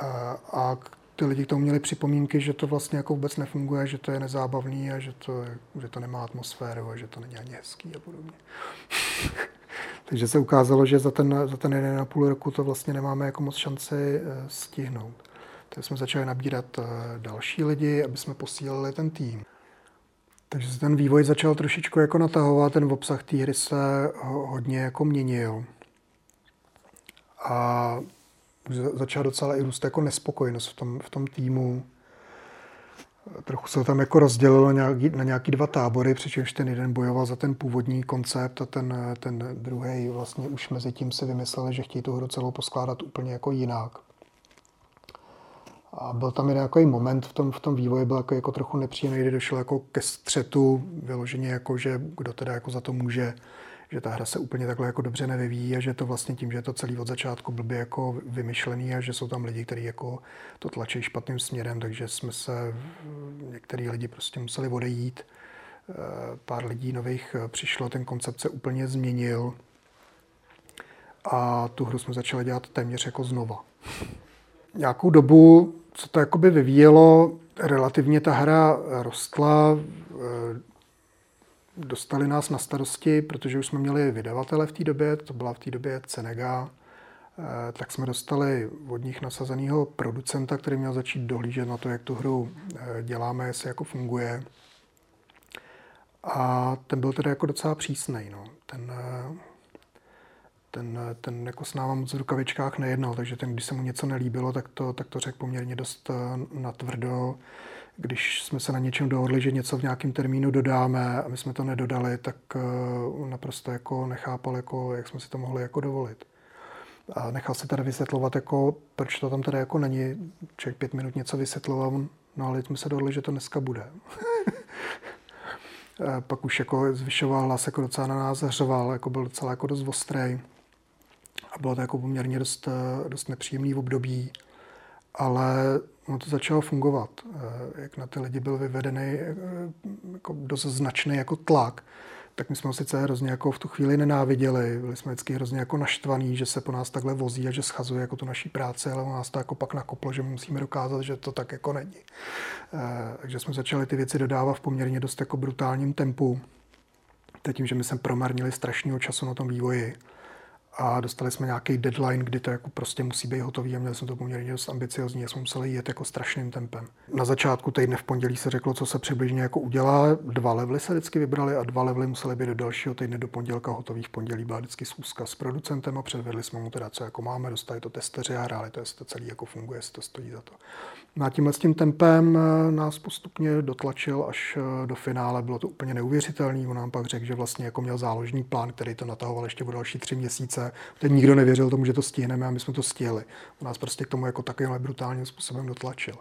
a, a ty lidi k tomu měli připomínky, že to vlastně jako vůbec nefunguje, že to je nezábavný a že to, že to nemá atmosféru a že to není ani hezký a podobně. Takže se ukázalo, že za ten, za ten jeden a půl roku to vlastně nemáme jako moc šanci eh, stihnout. Takže jsme začali nabírat eh, další lidi, aby jsme posílili ten tým. Takže se ten vývoj začal trošičku jako natahovat, ten obsah té hry se hodně jako měnil. A začala docela i růst jako nespokojenost v tom, v tom týmu trochu se to tam jako rozdělilo nějaký, na nějaký dva tábory, přičemž ten jeden bojoval za ten původní koncept a ten, ten druhý vlastně už mezi tím si vymysleli, že chtějí tu hru celou poskládat úplně jako jinak. A byl tam jeden jako moment v tom, v tom vývoji, byl jako, jako trochu nepříjemný, kdy došlo jako ke střetu, vyloženě jako, že kdo teda jako za to může že ta hra se úplně takhle jako dobře nevyvíjí a že to vlastně tím, že je to celý od začátku blbě jako vymyšlený a že jsou tam lidi, kteří jako to tlačí špatným směrem, takže jsme se, některý lidi prostě museli odejít. pár lidí nových přišlo, ten koncept se úplně změnil a tu hru jsme začali dělat téměř jako znova. Nějakou dobu, co to jakoby vyvíjelo, relativně ta hra rostla, dostali nás na starosti, protože už jsme měli vydavatele v té době, to byla v té době Cenega, eh, tak jsme dostali od nich nasazeného producenta, který měl začít dohlížet na to, jak tu hru eh, děláme, jestli jako funguje. A ten byl tedy jako docela přísný. No. Ten, eh, ten, ten jako s náma moc v rukavičkách nejednal, takže ten, když se mu něco nelíbilo, tak to, tak to řekl poměrně dost natvrdo když jsme se na něčem dohodli, že něco v nějakém termínu dodáme a my jsme to nedodali, tak eh, naprosto jako nechápal, jako, jak jsme si to mohli jako dovolit. A nechal se tady vysvětlovat, jako, proč to tam tady jako není. Člověk pět minut něco vysvětloval, no ale jsme se dohodli, že to dneska bude. pak už jako zvyšoval hlas, jako docela na nás řval, jako byl docela jako dost ostrý. A bylo to jako poměrně dost, eh, dost nepříjemný v období ale ono to začalo fungovat. Eh, jak na ty lidi byl vyvedený eh, jako dost značný jako tlak, tak my jsme ho sice hrozně jako v tu chvíli nenáviděli, byli jsme vždycky hrozně jako naštvaný, že se po nás takhle vozí a že schazuje jako tu naší práci, ale u nás to jako pak nakoplo, že musíme dokázat, že to tak jako není. Eh, takže jsme začali ty věci dodávat v poměrně dost jako brutálním tempu. Tím, že my jsme promarnili strašného času na tom vývoji, a dostali jsme nějaký deadline, kdy to jako prostě musí být hotový a měli jsme to poměrně dost ambiciozní a jsme museli jít jako strašným tempem. Na začátku týdne v pondělí se řeklo, co se přibližně jako udělá. Dva levely se vždycky vybrali a dva levely musely být do dalšího týdne do pondělka hotový. V pondělí byla vždycky schůzka s producentem a předvedli jsme mu teda, co jako máme, dostali to testeři a hráli to, jestli to celý jako funguje, jestli to stojí za to. Na tímhle s tím tempem eh, nás postupně dotlačil až eh, do finále. Bylo to úplně neuvěřitelné. On nám pak řekl, že vlastně jako měl záložní plán, který to natahoval ještě o další tři měsíce. Teď nikdo nevěřil tomu, že to stihneme a my jsme to stihli. On nás prostě k tomu jako takovým brutálním způsobem dotlačil.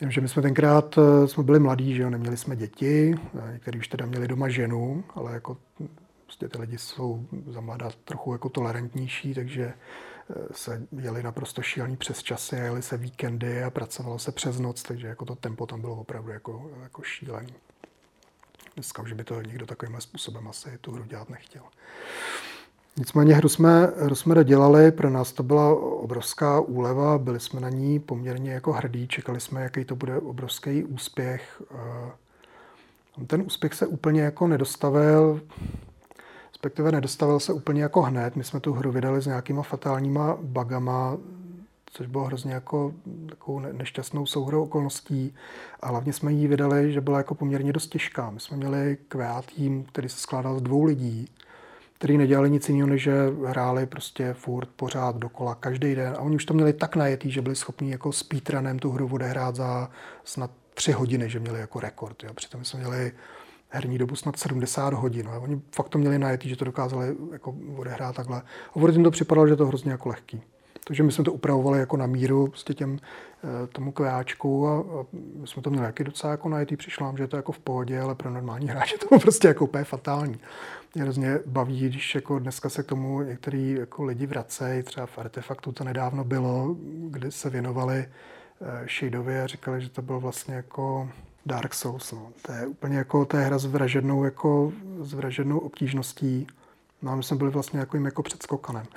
Jenže my jsme tenkrát eh, jsme byli mladí, že jo, neměli jsme děti, někteří už teda měli doma ženu, ale jako prostě ty lidi jsou za mladá trochu jako tolerantnější, takže se jeli naprosto šílený přes časy, jeli se víkendy a pracovalo se přes noc, takže jako to tempo tam bylo opravdu jako, jako šílený. Dneska už by to někdo takovým způsobem asi tu hru dělat nechtěl. Nicméně hru jsme, hru jsme dodělali, pro nás to byla obrovská úleva, byli jsme na ní poměrně jako hrdí, čekali jsme, jaký to bude obrovský úspěch. Ten úspěch se úplně jako nedostavil, respektive nedostavil se úplně jako hned. My jsme tu hru vydali s nějakýma fatálníma bugama, což bylo hrozně jako takovou nešťastnou souhrou okolností. A hlavně jsme ji vydali, že byla jako poměrně dost těžká. My jsme měli QA tým, který se skládal z dvou lidí, kteří nedělali nic jiného, než že hráli prostě furt pořád dokola každý den. A oni už to měli tak najetý, že byli schopni jako speedrunem tu hru odehrát za snad tři hodiny, že měli jako rekord. Jo. Přitom jsme měli herní dobu snad 70 hodin. A oni fakt to měli najetý, že to dokázali jako odehrát takhle. A vůbec jim to připadalo, že to hrozně jako lehký. Takže my jsme to upravovali jako na míru prostě těm, eh, tomu kváčku a, a my jsme to měli jaký docela jako najetý. Přišlo nám, že je to jako v pohodě, ale pro normální hráče to prostě jako úplně fatální. Mě hrozně baví, když jako dneska se k tomu některý jako lidi vracejí, třeba v Artefaktu to nedávno bylo, kdy se věnovali eh, Shadeovi a říkali, že to bylo vlastně jako Dark Souls. No. To je úplně jako, je hra s vražednou, jako, s vražednou obtížností. No a my jsme byli vlastně jako jim jako předskokanem.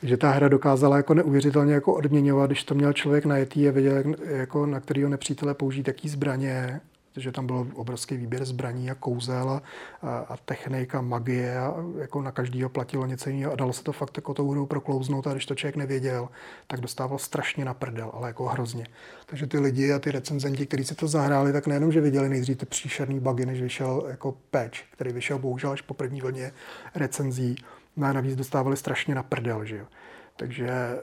Takže ta hra dokázala jako neuvěřitelně jako odměňovat, když to měl člověk najetý a věděl, jako na kterého nepřítele použít jaký zbraně, protože tam byl obrovský výběr zbraní a kouzel a, a technika, magie a jako na každého platilo něco jiného a dalo se to fakt jako tou hrou proklouznout a když to člověk nevěděl, tak dostával strašně na prdel, ale jako hrozně. Takže ty lidi a ty recenzenti, kteří si to zahráli, tak nejenom, že viděli nejdřív ty příšerný bugy, než vyšel jako patch, který vyšel bohužel až po první vlně recenzí, no a navíc dostávali strašně na prdel, že jo. Takže eh,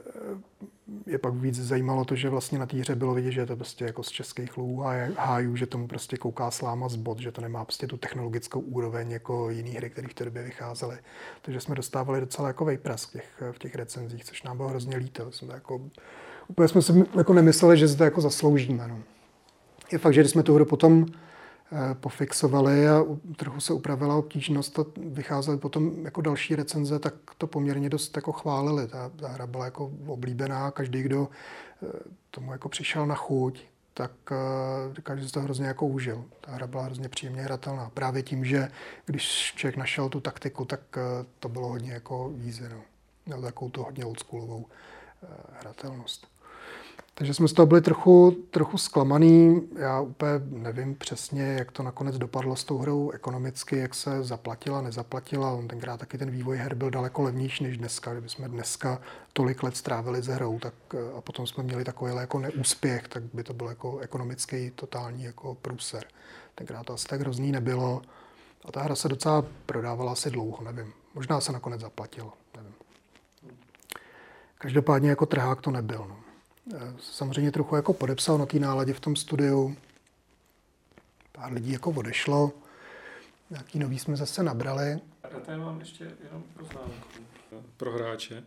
je pak víc zajímalo to, že vlastně na té hře bylo vidět, že je to prostě jako z českých lů a hájů, že tomu prostě kouká sláma z bod, že to nemá prostě tu technologickou úroveň jako jiný hry, které v té době vycházely. Takže jsme dostávali docela jako vejpras v těch, v těch recenzích, což nám bylo hrozně líto. Jsme jako, úplně jsme si jako nemysleli, že se to jako zasloužíme. No. Je fakt, že když jsme tu hru potom pofixovali a trochu se upravila obtížnost a vycházely potom jako další recenze, tak to poměrně dost jako chválili. Ta, ta hra byla jako oblíbená, každý, kdo eh, tomu jako přišel na chuť, tak říkal, že se to hrozně jako užil. Ta hra byla hrozně příjemně hratelná. Právě tím, že když člověk našel tu taktiku, tak uh, to bylo hodně jako easy. No. Měl takovou tu hodně oldschoolovou hratelnost. Takže jsme z toho byli trochu, trochu zklamaný. Já úplně nevím přesně, jak to nakonec dopadlo s tou hrou ekonomicky, jak se zaplatila, nezaplatila. On tenkrát taky ten vývoj her byl daleko levnější než dneska. Kdyby jsme dneska tolik let strávili s hrou tak, a potom jsme měli takový jako neúspěch, tak by to byl jako ekonomický totální jako průser. Tenkrát to asi tak hrozný nebylo. A ta hra se docela prodávala asi dlouho, nevím. Možná se nakonec zaplatilo, nevím. Každopádně jako trhák to nebyl. No samozřejmě trochu jako podepsal na té náladě v tom studiu. Pár lidí jako odešlo. Nějaký nový jsme zase nabrali. Já tady mám ještě jenom poznámku pro hráče.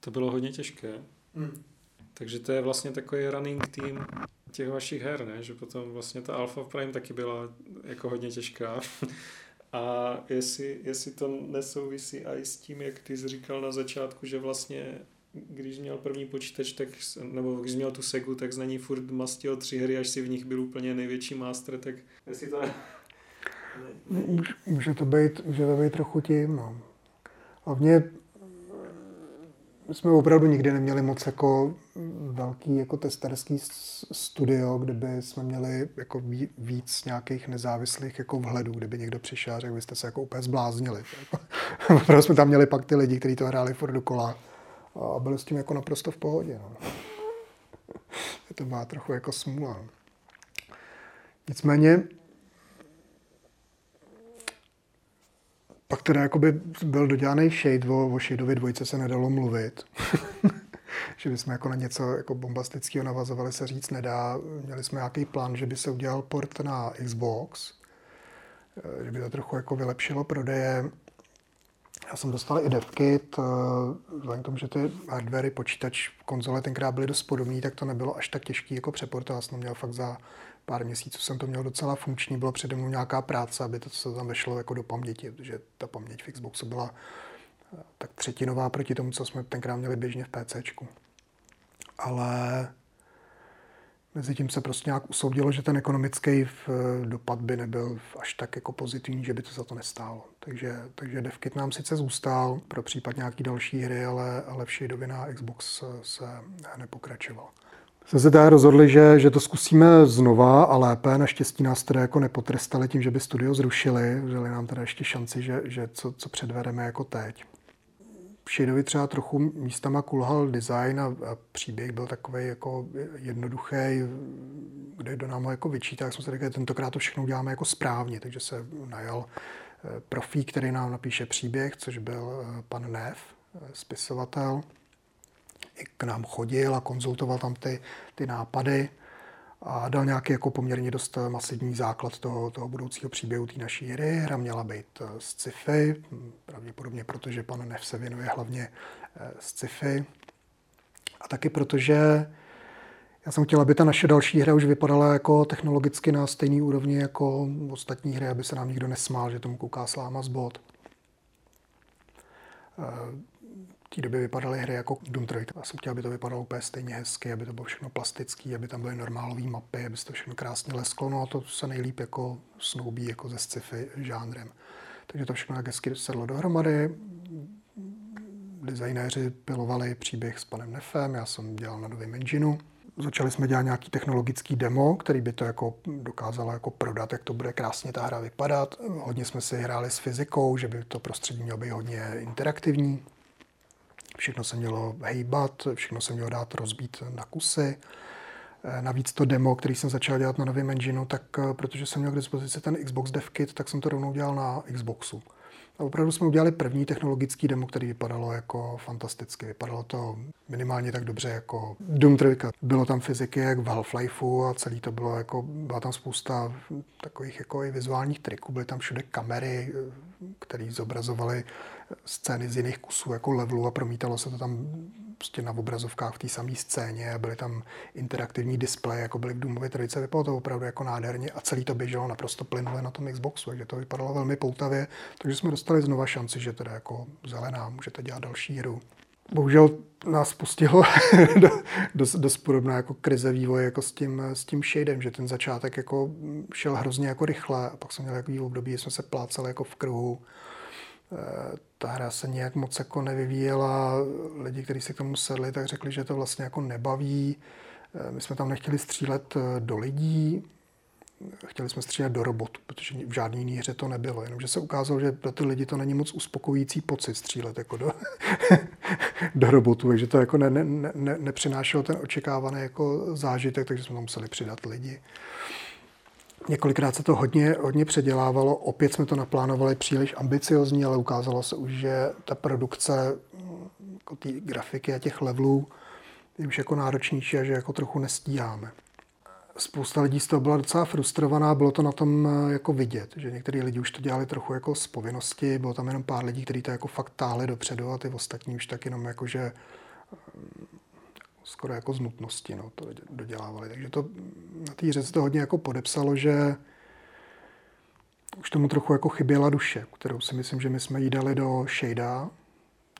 To bylo hodně těžké. Hmm. Takže to je vlastně takový running team těch vašich her, ne? Že potom vlastně ta Alpha Prime taky byla jako hodně těžká. A jestli, jestli to nesouvisí i s tím, jak ty jsi říkal na začátku, že vlastně když měl první počítač, tak, nebo když měl tu Segu, tak z ní furt mastil tři hry, až si v nich byl úplně největší master, tak jestli to... Může to být, může to být trochu tím, no. Hlavně jsme opravdu nikdy neměli moc jako velký jako testerský studio, kde by jsme měli jako víc nějakých nezávislých jako vhledů, kdyby někdo přišel a řekl, byste se jako úplně zbláznili. Opravdu jsme tam měli pak ty lidi, kteří to hráli furt dokola a byli s tím jako naprosto v pohodě. No. to má trochu jako smůla. No. Nicméně pak teda jakoby byl dodělaný shade, o, o shadeovi dvojce se nedalo mluvit. že bychom jako na něco jako bombastického navazovali se říct nedá. Měli jsme nějaký plán, že by se udělal port na Xbox, že by to trochu jako vylepšilo prodeje. Já jsem dostal i devkit, eh, vzhledem k tomu, že ty hardwary, počítač, konzole tenkrát byly dost podobné, tak to nebylo až tak těžké jako přeportovat. Já jsem měl fakt za pár měsíců jsem to měl docela funkční, bylo přede mnou nějaká práce, aby to se tam vešlo jako do paměti, protože ta paměť v Xboxu byla eh, tak třetinová proti tomu, co jsme tenkrát měli běžně v PCčku. Ale Mezi tím se prostě nějak usoudilo, že ten ekonomický eh, dopad by nebyl až tak jako pozitivní, že by to za to nestálo. Takže, takže DevKit nám sice zůstal pro případ nějaký další hry, ale, ale v Shadeovi na Xbox se nepokračoval. Se teda rozhodli, že, že to zkusíme znova a lépe. Naštěstí nás teda jako nepotrestali tím, že by studio zrušili. Vzali nám teda ještě šanci, že, že co, co předvedeme jako teď. Shadowi třeba trochu místama kulhal design a, a příběh byl takový jako jednoduchý, kde do nám ho jako vyčítá, tak jsme se řekli, tentokrát to všechno uděláme jako správně, takže se najal eh, profík, který nám napíše příběh, což byl eh, pan Nev, eh, spisovatel. I k nám chodil a konzultoval tam ty, ty nápady a dal nějaký jako poměrně dost masivní základ toho, toho budoucího příběhu té naší hry. Hra měla být eh, z sci-fi, pravděpodobně protože pan Nev se věnuje hlavně eh, sci-fi. A taky protože já jsem chtěl, aby ta naše další hra už vypadala jako technologicky na stejný úrovni jako ostatní hry, aby se nám nikdo nesmál, že tomu kouká sláma z bod. Té době vypadaly hry jako Doom 3. Já jsem chtěl, aby to vypadalo úplně stejně hezky, aby to bylo všechno plastický, aby tam byly normálové mapy, aby se to všechno krásně lesklo. No a to se nejlíp jako snoubí jako ze sci-fi žánrem. Takže to všechno tak hezky sedlo dohromady. Designéři pilovali příběh s panem Nefem, já jsem dělal na novém engineu. Začali jsme dělat nějaký technologický demo, který by to jako dokázalo jako prodat, jak to bude krásně ta hra vypadat. Hodně jsme si hráli s fyzikou, že by to prostředí mělo být hodně interaktivní. Všechno se mělo hejbat, všechno se mělo dát rozbít na kusy. Navíc to demo, který jsem začal dělat na novém engineu, tak eh, protože jsem měl k dispozici ten Xbox Dev Kit, tak jsem to rovnou dělal na Xboxu. A opravdu jsme udělali první technologický demo, který vypadalo jako fantasticky. Vypadalo to minimálně tak dobře jako Doom 3. Bylo tam fyziky jak v Half-Lifeu a celý to bylo jako, byla tam spousta takových jako i vizuálních triků. Byly tam všude kamery, eh, které zobrazovaly scény z jiných kusů jako levelu a promítalo se to tam prostě na obrazovkách v té samé scéně byly tam interaktivní displeje, jako byly v Doomově tradice, vypadalo to opravdu jako nádherně a celý to běželo naprosto plynule na tom Xboxu, takže to vypadalo velmi poutavě, takže jsme dostali znova šanci, že teda jako zelená můžete dělat další hru. bohužel nás pustilo do, dost, dost podobná jako krize vývoje jako s tím, s tím shadem, že ten začátek jako šel hrozně jako rychle a pak jsme měli takový období, že jsme se pláceli jako v kruhu. Ta hra se nějak moc jako nevyvíjela. Lidi, kteří se k tomu sedli, tak řekli, že to vlastně jako nebaví. Eh, my jsme tam nechtěli střílet eh, do lidí, chtěli jsme střílet do robotu, protože v žádné jiné hře to nebylo. Jenomže se ukázalo, že pro ty lidi to není moc uspokojící pocit střílet jako do, do robotu, takže to jako ne, ne, ne, nepřinášelo ten očekávaný jako zážitek, takže jsme tam museli přidat lidi. Několikrát se to hodně, hodně předělávalo, opět jsme to naplánovali příliš ambiciozní, ale ukázalo se už, že ta produkce jako té grafiky a těch levelů je už jako náročnější a že jako trochu nestíháme. Spousta lidí z toho byla docela frustrovaná, bylo to na tom eh, jako vidět, že některý lidi už to dělali trochu jako z povinnosti, bylo tam jenom pár lidí, kteří to jako fakt táhli dopředu a ty ostatní už tak jenom jako, že skoro jako z nutnosti no, to dodělávali. Takže to na té se to hodně jako podepsalo, že už tomu trochu jako chyběla duše, kterou si myslím, že my jsme jí dali do Shada.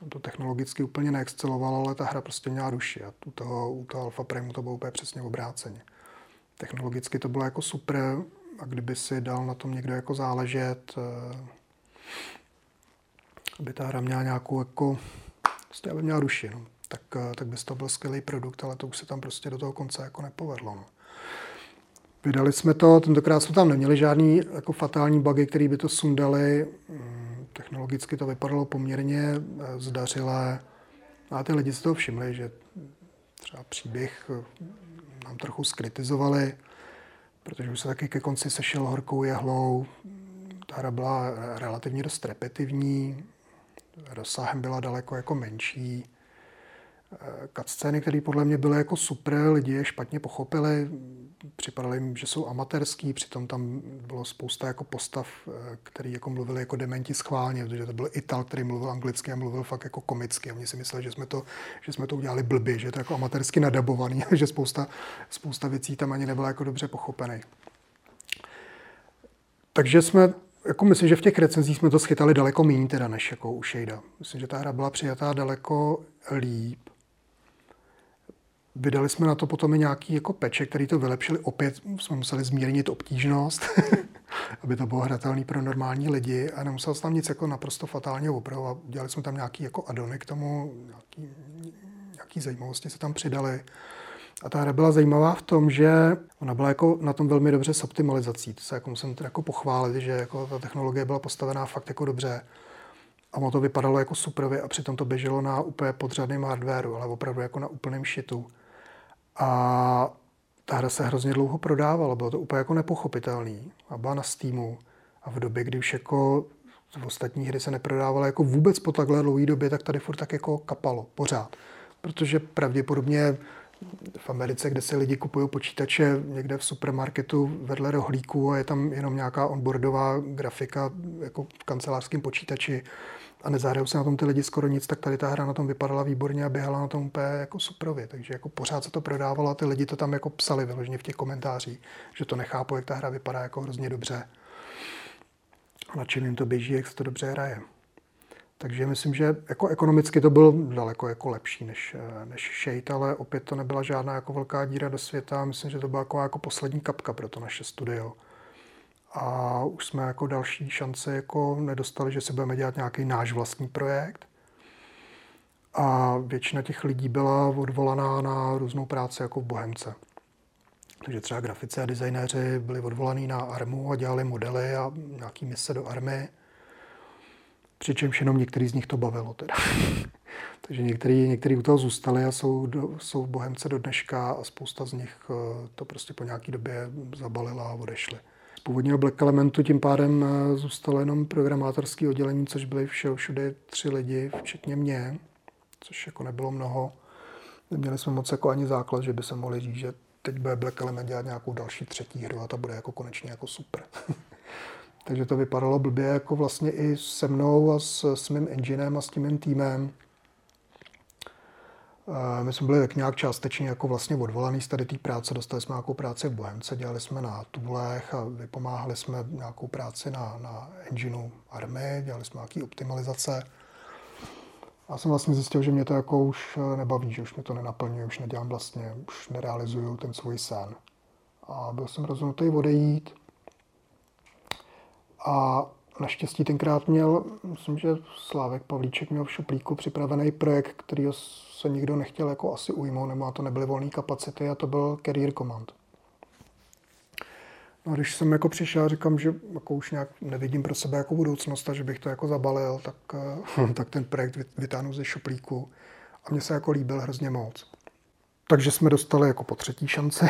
To technologicky úplně neexcelovalo, ale ta hra prostě měla duši a u toho, u toho Alpha Prime to bylo úplně přesně obráceně technologicky to bylo jako super a kdyby si dal na tom někdo jako záležet, eh, aby ta hra měla nějakou jako, prostě aby měla duši, no. Tak, eh, tak by to byl skvělý produkt, ale to už se tam prostě do toho konce jako nepovedlo. No. Vydali jsme to, tentokrát jsme tam neměli žádný jako fatální bugy, které by to sundali. Mm, technologicky to vypadalo poměrně eh, zdařilé. A ty lidi si toho všimli, že třeba příběh nám trochu skritizovali, protože už se taky ke konci sešel horkou jehlou. Ta hra byla relativně dost repetitivní, rozsahem byla daleko jako menší. Cutscény, které podle mě byly jako super, lidi je špatně pochopili, připadali jim, že jsou amatérský, přitom tam bylo spousta jako postav, eh, který jako mluvili jako dementi schválně, protože to byl Ital, který mluvil anglicky a mluvil fakt jako komicky. A oni si mysleli, že jsme to, že jsme to udělali blbě, že je to jako amatérsky nadabovaný, že spousta, spousta věcí tam ani nebyla jako dobře pochopený. Takže jsme, jako myslím, že v těch recenzích jsme to schytali daleko méně teda než jako u Shada. Myslím, že ta hra byla přijatá daleko líp. Vydali jsme na to potom i nějaký jako peče, který to vylepšili. Opět jsme museli zmírnit obtížnost, aby to bylo hratelné pro normální lidi a nemusel se tam nic jako naprosto fatálně opravovat. Udělali jsme tam nějaký jako adony k tomu, nějaký, nějaký zajímavosti se tam přidali. A ta hra byla zajímavá v tom, že ona byla jako na tom velmi dobře s optimalizací. To se jako musím jako pochválit, že jako ta technologie byla postavená fakt jako dobře. A ono to vypadalo jako super a přitom to běželo na úplně podřadném hardwareu, ale opravdu jako na úplném šitu. A ta hra se hrozně dlouho prodávala, bylo to úplně jako nepochopitelný. A byla na Steamu. A v době, kdy už jako v ostatní hry se neprodávala jako vůbec po takhle dlouhé době, tak tady furt tak jako kapalo, pořád. Protože pravděpodobně v Americe, kde se lidi kupují počítače někde v supermarketu vedle rohlíku a je tam jenom nějaká onboardová grafika jako v kancelářském počítači, a nezahrajou se na tom ty lidi skoro nic, tak tady ta hra na tom vypadala výborně a běhala na tom úplně jako suprově. Takže jako pořád se to prodávalo a ty lidi to tam jako psali vyloženě v těch komentářích, že to nechápu, jak ta hra vypadá jako hrozně dobře. A na čem jim to běží, jak se to dobře hraje. Takže myslím, že jako ekonomicky to bylo daleko jako lepší než, než Shade, ale opět to nebyla žádná jako velká díra do světa. Myslím, že to byla jako, jako poslední kapka pro to naše studio a už jsme jako další šance jako nedostali, že si budeme dělat nějaký náš vlastní projekt. A většina těch lidí byla odvolaná na různou práci jako v Bohemce. Takže třeba grafici a designéři byli odvolaní na armu a dělali modely a nějaký mise do army. Přičemž jenom některý z nich to bavilo teda. Takže některý, některý u toho zůstali a jsou, do, jsou v Bohemce do dneška a spousta z nich eh, to prostě po nějaký době zabalila a odešli původního Black Elementu tím pádem eh, zůstalo jenom programátorské oddělení, což byly všeho všude tři lidi, včetně mě, což jako nebylo mnoho. Neměli jsme moc jako ani základ, že by se mohli říct, že teď bude Black Element dělat nějakou další třetí hru a ta bude jako konečně jako super. Takže to vypadalo blbě jako vlastně i se mnou a s, s mým enginem a s tím mým týmem. My jsme byli tak nějak částečně jako vlastně odvolaný z tady té práce, dostali jsme nějakou práci v Bohemce, dělali jsme na tubulech a vypomáhali jsme nějakou práci na, na engineu army, dělali jsme nějaký optimalizace. Já jsem vlastně zjistil, že mě to jako už nebaví, že už mě to nenaplňuje, už nedělám vlastně, už nerealizuju ten svůj sen. A byl jsem rozhodnutý odejít. A naštěstí tenkrát měl, myslím, že Slávek Pavlíček měl v šuplíku připravený projekt, který se nikdo nechtěl jako asi ujmout, nebo to nebyly volné kapacity a to byl Career Command. No a když jsem jako přišel a říkám, že jako už nějak nevidím pro sebe jako budoucnost a že bych to jako zabalil, tak, eh, tak ten projekt vytáhnu ze šuplíku a mně se jako líbil hrozně moc. Takže jsme dostali jako po třetí šanci.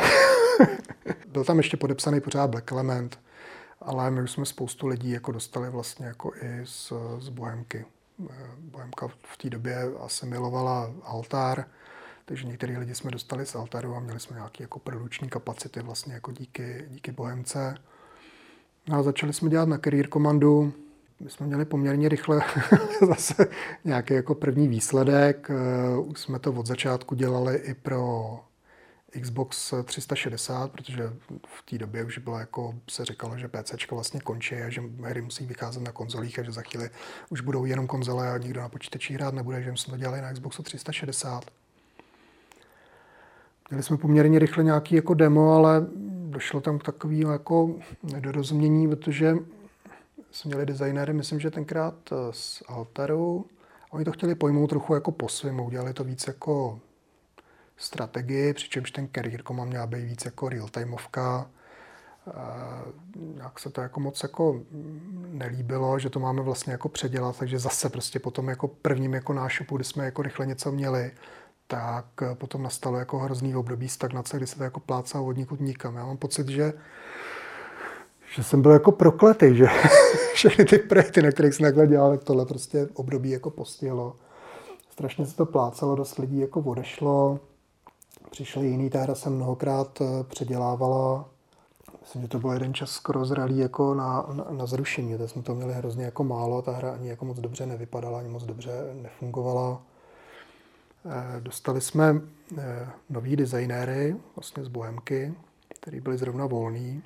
Byl tam ještě podepsaný pořád Black Element, ale my už jsme spoustu lidí jako dostali vlastně jako i z, z Bohemky. Eh, Bohemka v té době asimilovala altár, takže některý lidi jsme dostali z altaru a měli jsme nějaké jako produční kapacity vlastně jako díky, díky Bohemce. No a začali jsme dělat na Career Commandu. My jsme měli poměrně rychle zase nějaký jako první výsledek. Eh, už jsme to od začátku dělali i pro Xbox 360, protože v té době už bylo jako se říkalo, že PC vlastně končí a že hry musí vycházet na konzolích a že za chvíli už budou jenom konzole a nikdo na počítači hrát nebude, že jsme to dělali na Xboxu 360. Měli jsme poměrně rychle nějaký jako demo, ale došlo tam k takovým jako nedorozumění, protože jsme měli designéry, myslím, že tenkrát z Alteru, oni to chtěli pojmout trochu jako po svým, udělali to víc jako strategii, přičemž ten career command měl být víc jako real-timeovka. Jak se to jako moc jako nelíbilo, že to máme vlastně jako předělat, takže zase prostě potom jako prvním jako nášupu, kdy jsme jako rychle něco měli, tak potom nastalo jako hrozný období stagnace, kdy se to jako plácalo od nikud nikam. Já mám pocit, že že jsem byl jako prokletý, že všechny ty projekty, na kterých jsem takhle dělal, tak tohle prostě období jako postihlo. Strašně se to plácalo, dost lidí jako odešlo přišli jiný, ta hra se mnohokrát eh, předělávala. Myslím, že to byl jeden čas skoro zralý jako na, na, na zrušení. Tak jsme to měli hrozně jako málo, ta hra ani jako moc dobře nevypadala, ani moc dobře nefungovala. Eh, dostali jsme eh, nový designéry vlastně z Bohemky, který byli zrovna volný.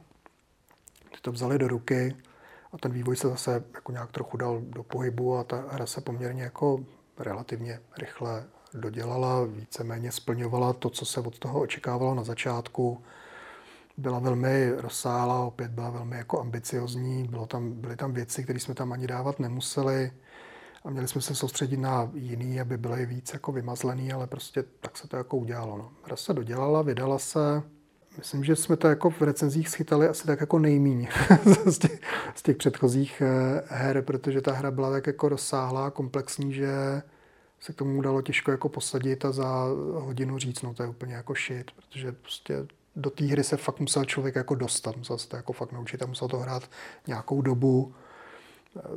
Ty to vzali do ruky a ten vývoj se zase jako nějak trochu dal do pohybu a ta hra se poměrně jako relativně rychle dodělala, víceméně splňovala to, co se od toho očekávalo na začátku. Byla velmi rozsáhlá, opět byla velmi jako ambiciozní, bylo tam, byly tam věci, které jsme tam ani dávat nemuseli a měli jsme se soustředit na jiný, aby byly víc jako vymazlený, ale prostě tak se to jako udělalo. No. Hra se dodělala, vydala se, Myslím, že jsme to jako v recenzích schytali asi tak jako nejmíň z, těch, z těch předchozích eh, her, protože ta hra byla tak jako rozsáhlá, komplexní, že se k tomu dalo těžko jako posadit a za hodinu říct, no to je úplně jako shit, protože prostě do té hry se fakt musel člověk jako dostat, musel se to jako fakt naučit a musel to hrát nějakou dobu.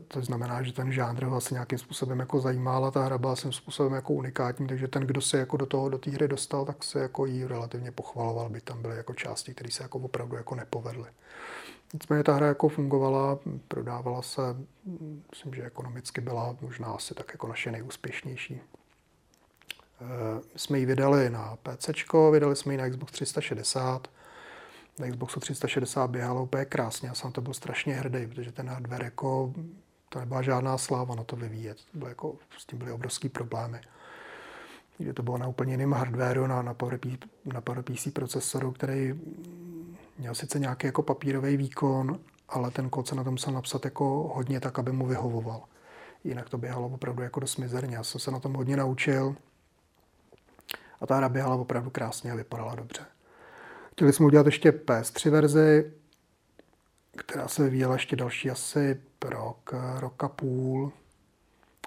To znamená, že ten žánr asi nějakým způsobem jako zajímal a ta hra byla svým způsobem jako unikátní, takže ten, kdo se jako do toho, do té hry dostal, tak se jako jí relativně pochvaloval, by tam byly jako části, které se jako opravdu jako nepovedly. Nicméně ta hra jako fungovala, prodávala se, myslím, že ekonomicky byla možná asi tak jako naše nejúspěšnější. Eh, my jsme ji vydali na PC, vydali jsme ji na Xbox 360. Na Xboxu 360 běhalo úplně krásně, já jsem to byl strašně hrdý, protože ten hardware jako, to nebyla žádná sláva na to vyvíjet. To bylo jako, s tím byly obrovský problémy. Kde to bylo na úplně jiném hardwareu, na, na, na PowerPC procesoru, který Měl sice nějaký jako papírový výkon, ale ten kód se na tom musel napsat jako hodně tak, aby mu vyhovoval. Jinak to běhalo opravdu jako dost mizerně. Já jsem se na tom hodně naučil a ta hra běhala opravdu krásně a vypadala dobře. Chtěli jsme udělat ještě PS3 verzi, která se vyvíjela ještě další asi rok, rok a půl,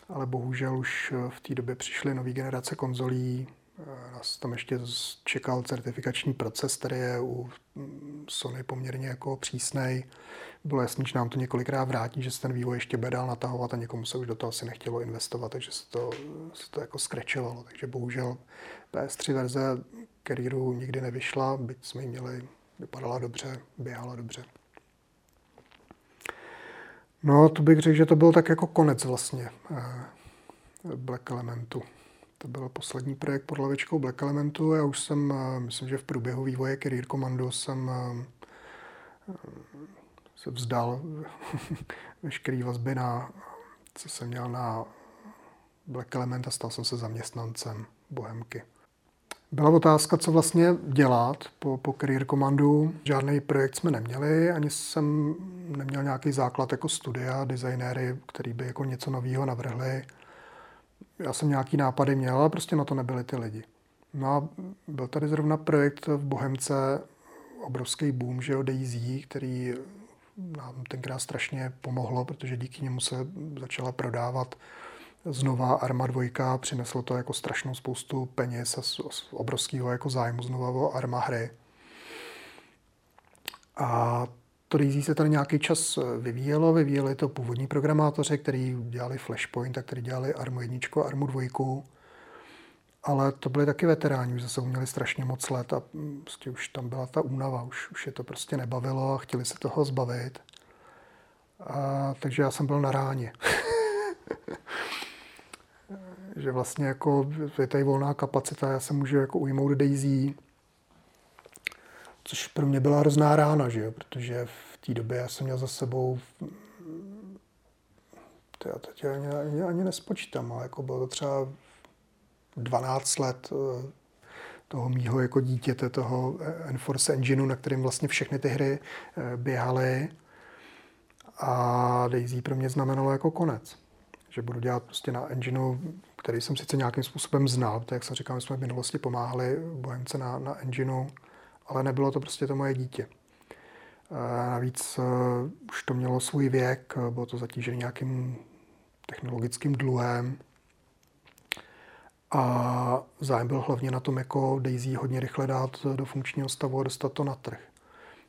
ale bohužel už v té době přišly nové generace konzolí, nás tam ještě čekal certifikační proces, který je u Sony poměrně jako přísnej. Bylo jasný, že nám to několikrát vrátí, že se ten vývoj ještě bude dál natahovat a někomu se už do toho asi nechtělo investovat, takže se to, se to jako skrečovalo. Takže bohužel PS3 verze Careeru nikdy nevyšla, byť jsme ji měli, vypadala dobře, běhala dobře. No, to bych řekl, že to byl tak jako konec vlastně eh, Black Elementu. To byl poslední projekt pod lavičkou Black Elementu. Já už jsem, eh, myslím, že v průběhu vývoje Career Commando jsem eh, se vzdal veškerý vazby na, co jsem měl na Black Element a stal jsem se zaměstnancem Bohemky. Byla otázka, co vlastně dělat po, po Career Commandu. Žádný projekt jsme neměli, ani jsem neměl nějaký základ jako studia, designéry, který by jako něco nového navrhli. Já jsem nějaký nápady měl, ale prostě na to nebyly ty lidi. No a byl tady zrovna projekt v Bohemce, obrovský boom, že jo, Daisy, který nám tenkrát strašně pomohlo, protože díky němu se začala prodávat znova Arma 2, přineslo to jako strašnou spoustu peněz a obrovského jako zájmu znova o Arma hry. A to Daisy se tady nějaký čas vyvíjelo, vyvíjeli to původní programátoři, kteří dělali Flashpoint a kteří dělali Armu 1 a Armu 2 ale to byli taky veteráni, už zase uměli strašně moc let a prostě už tam byla ta únava, už, už je to prostě nebavilo a chtěli se toho zbavit. A, takže já jsem byl na ráně. že vlastně jako je tady volná kapacita, já se můžu jako ujmout Daisy, což pro mě byla hrozná rána, že jo? protože v té době já jsem měl za sebou to já teď ani, ani, ani nespočítám, ale jako bylo to třeba 12 let eh, toho mýho jako dítěte, toho Enforce Engineu, na kterém vlastně všechny ty hry eh, běhaly. A Daisy pro mě znamenalo jako konec. Že budu dělat prostě na engineu, který jsem sice nějakým způsobem znal, tak jak jsem říkal, my jsme v minulosti pomáhali Bohemce na, na engineu, ale nebylo to prostě to moje dítě. Navíc uh, už to mělo svůj věk, bylo to zatížené nějakým technologickým dluhem, a zájem byl hlavně na tom, jako Daisy hodně rychle dát do funkčního stavu a dostat to na trh.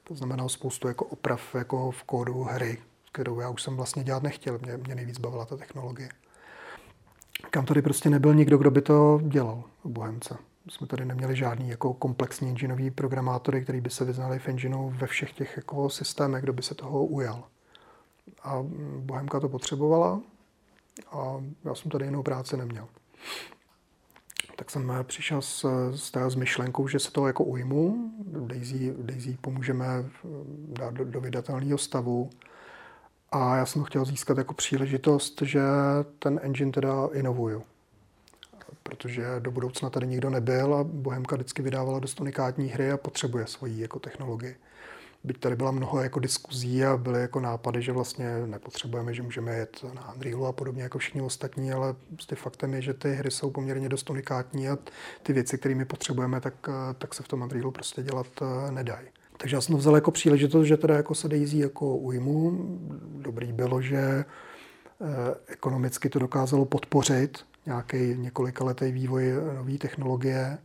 To znamená spoustu jako oprav jako v kódu hry, kterou já už jsem vlastně dělat nechtěl. Mě, mě nejvíc bavila ta technologie. Kam tady prostě nebyl nikdo, kdo by to dělal Bohemce. Jsme tady neměli žádný jako komplexní engineový programátory, který by se vyznali v engineu ve všech těch jako systémech, kdo by se toho ujal. A Bohemka to potřebovala a já jsem tady jinou práci neměl tak jsem eh, přišel s, s, s myšlenkou, že se toho jako ujmu. Daisy, Daisy pomůžeme eh, dát do, do vydatelného stavu. A já jsem chtěl získat jako příležitost, že ten engine teda inovuju. Protože do budoucna tady nikdo nebyl a Bohemka vždycky vydávala dost unikátní hry a potřebuje svoji jako technologii byť tady byla mnoho jako diskuzí a byly jako nápady, že vlastně nepotřebujeme, že můžeme jet na Unrealu a podobně jako všichni ostatní, ale prostě faktem je, že ty hry jsou poměrně dost unikátní a ty věci, které my potřebujeme, tak, tak se v tom Unrealu prostě dělat eh, nedají. Takže já jsem to vzal jako příležitost, že teda jako se Daisy jako ujmu. Dobrý bylo, že eh, ekonomicky to dokázalo podpořit nějaký několika letý vývoj nové technologie.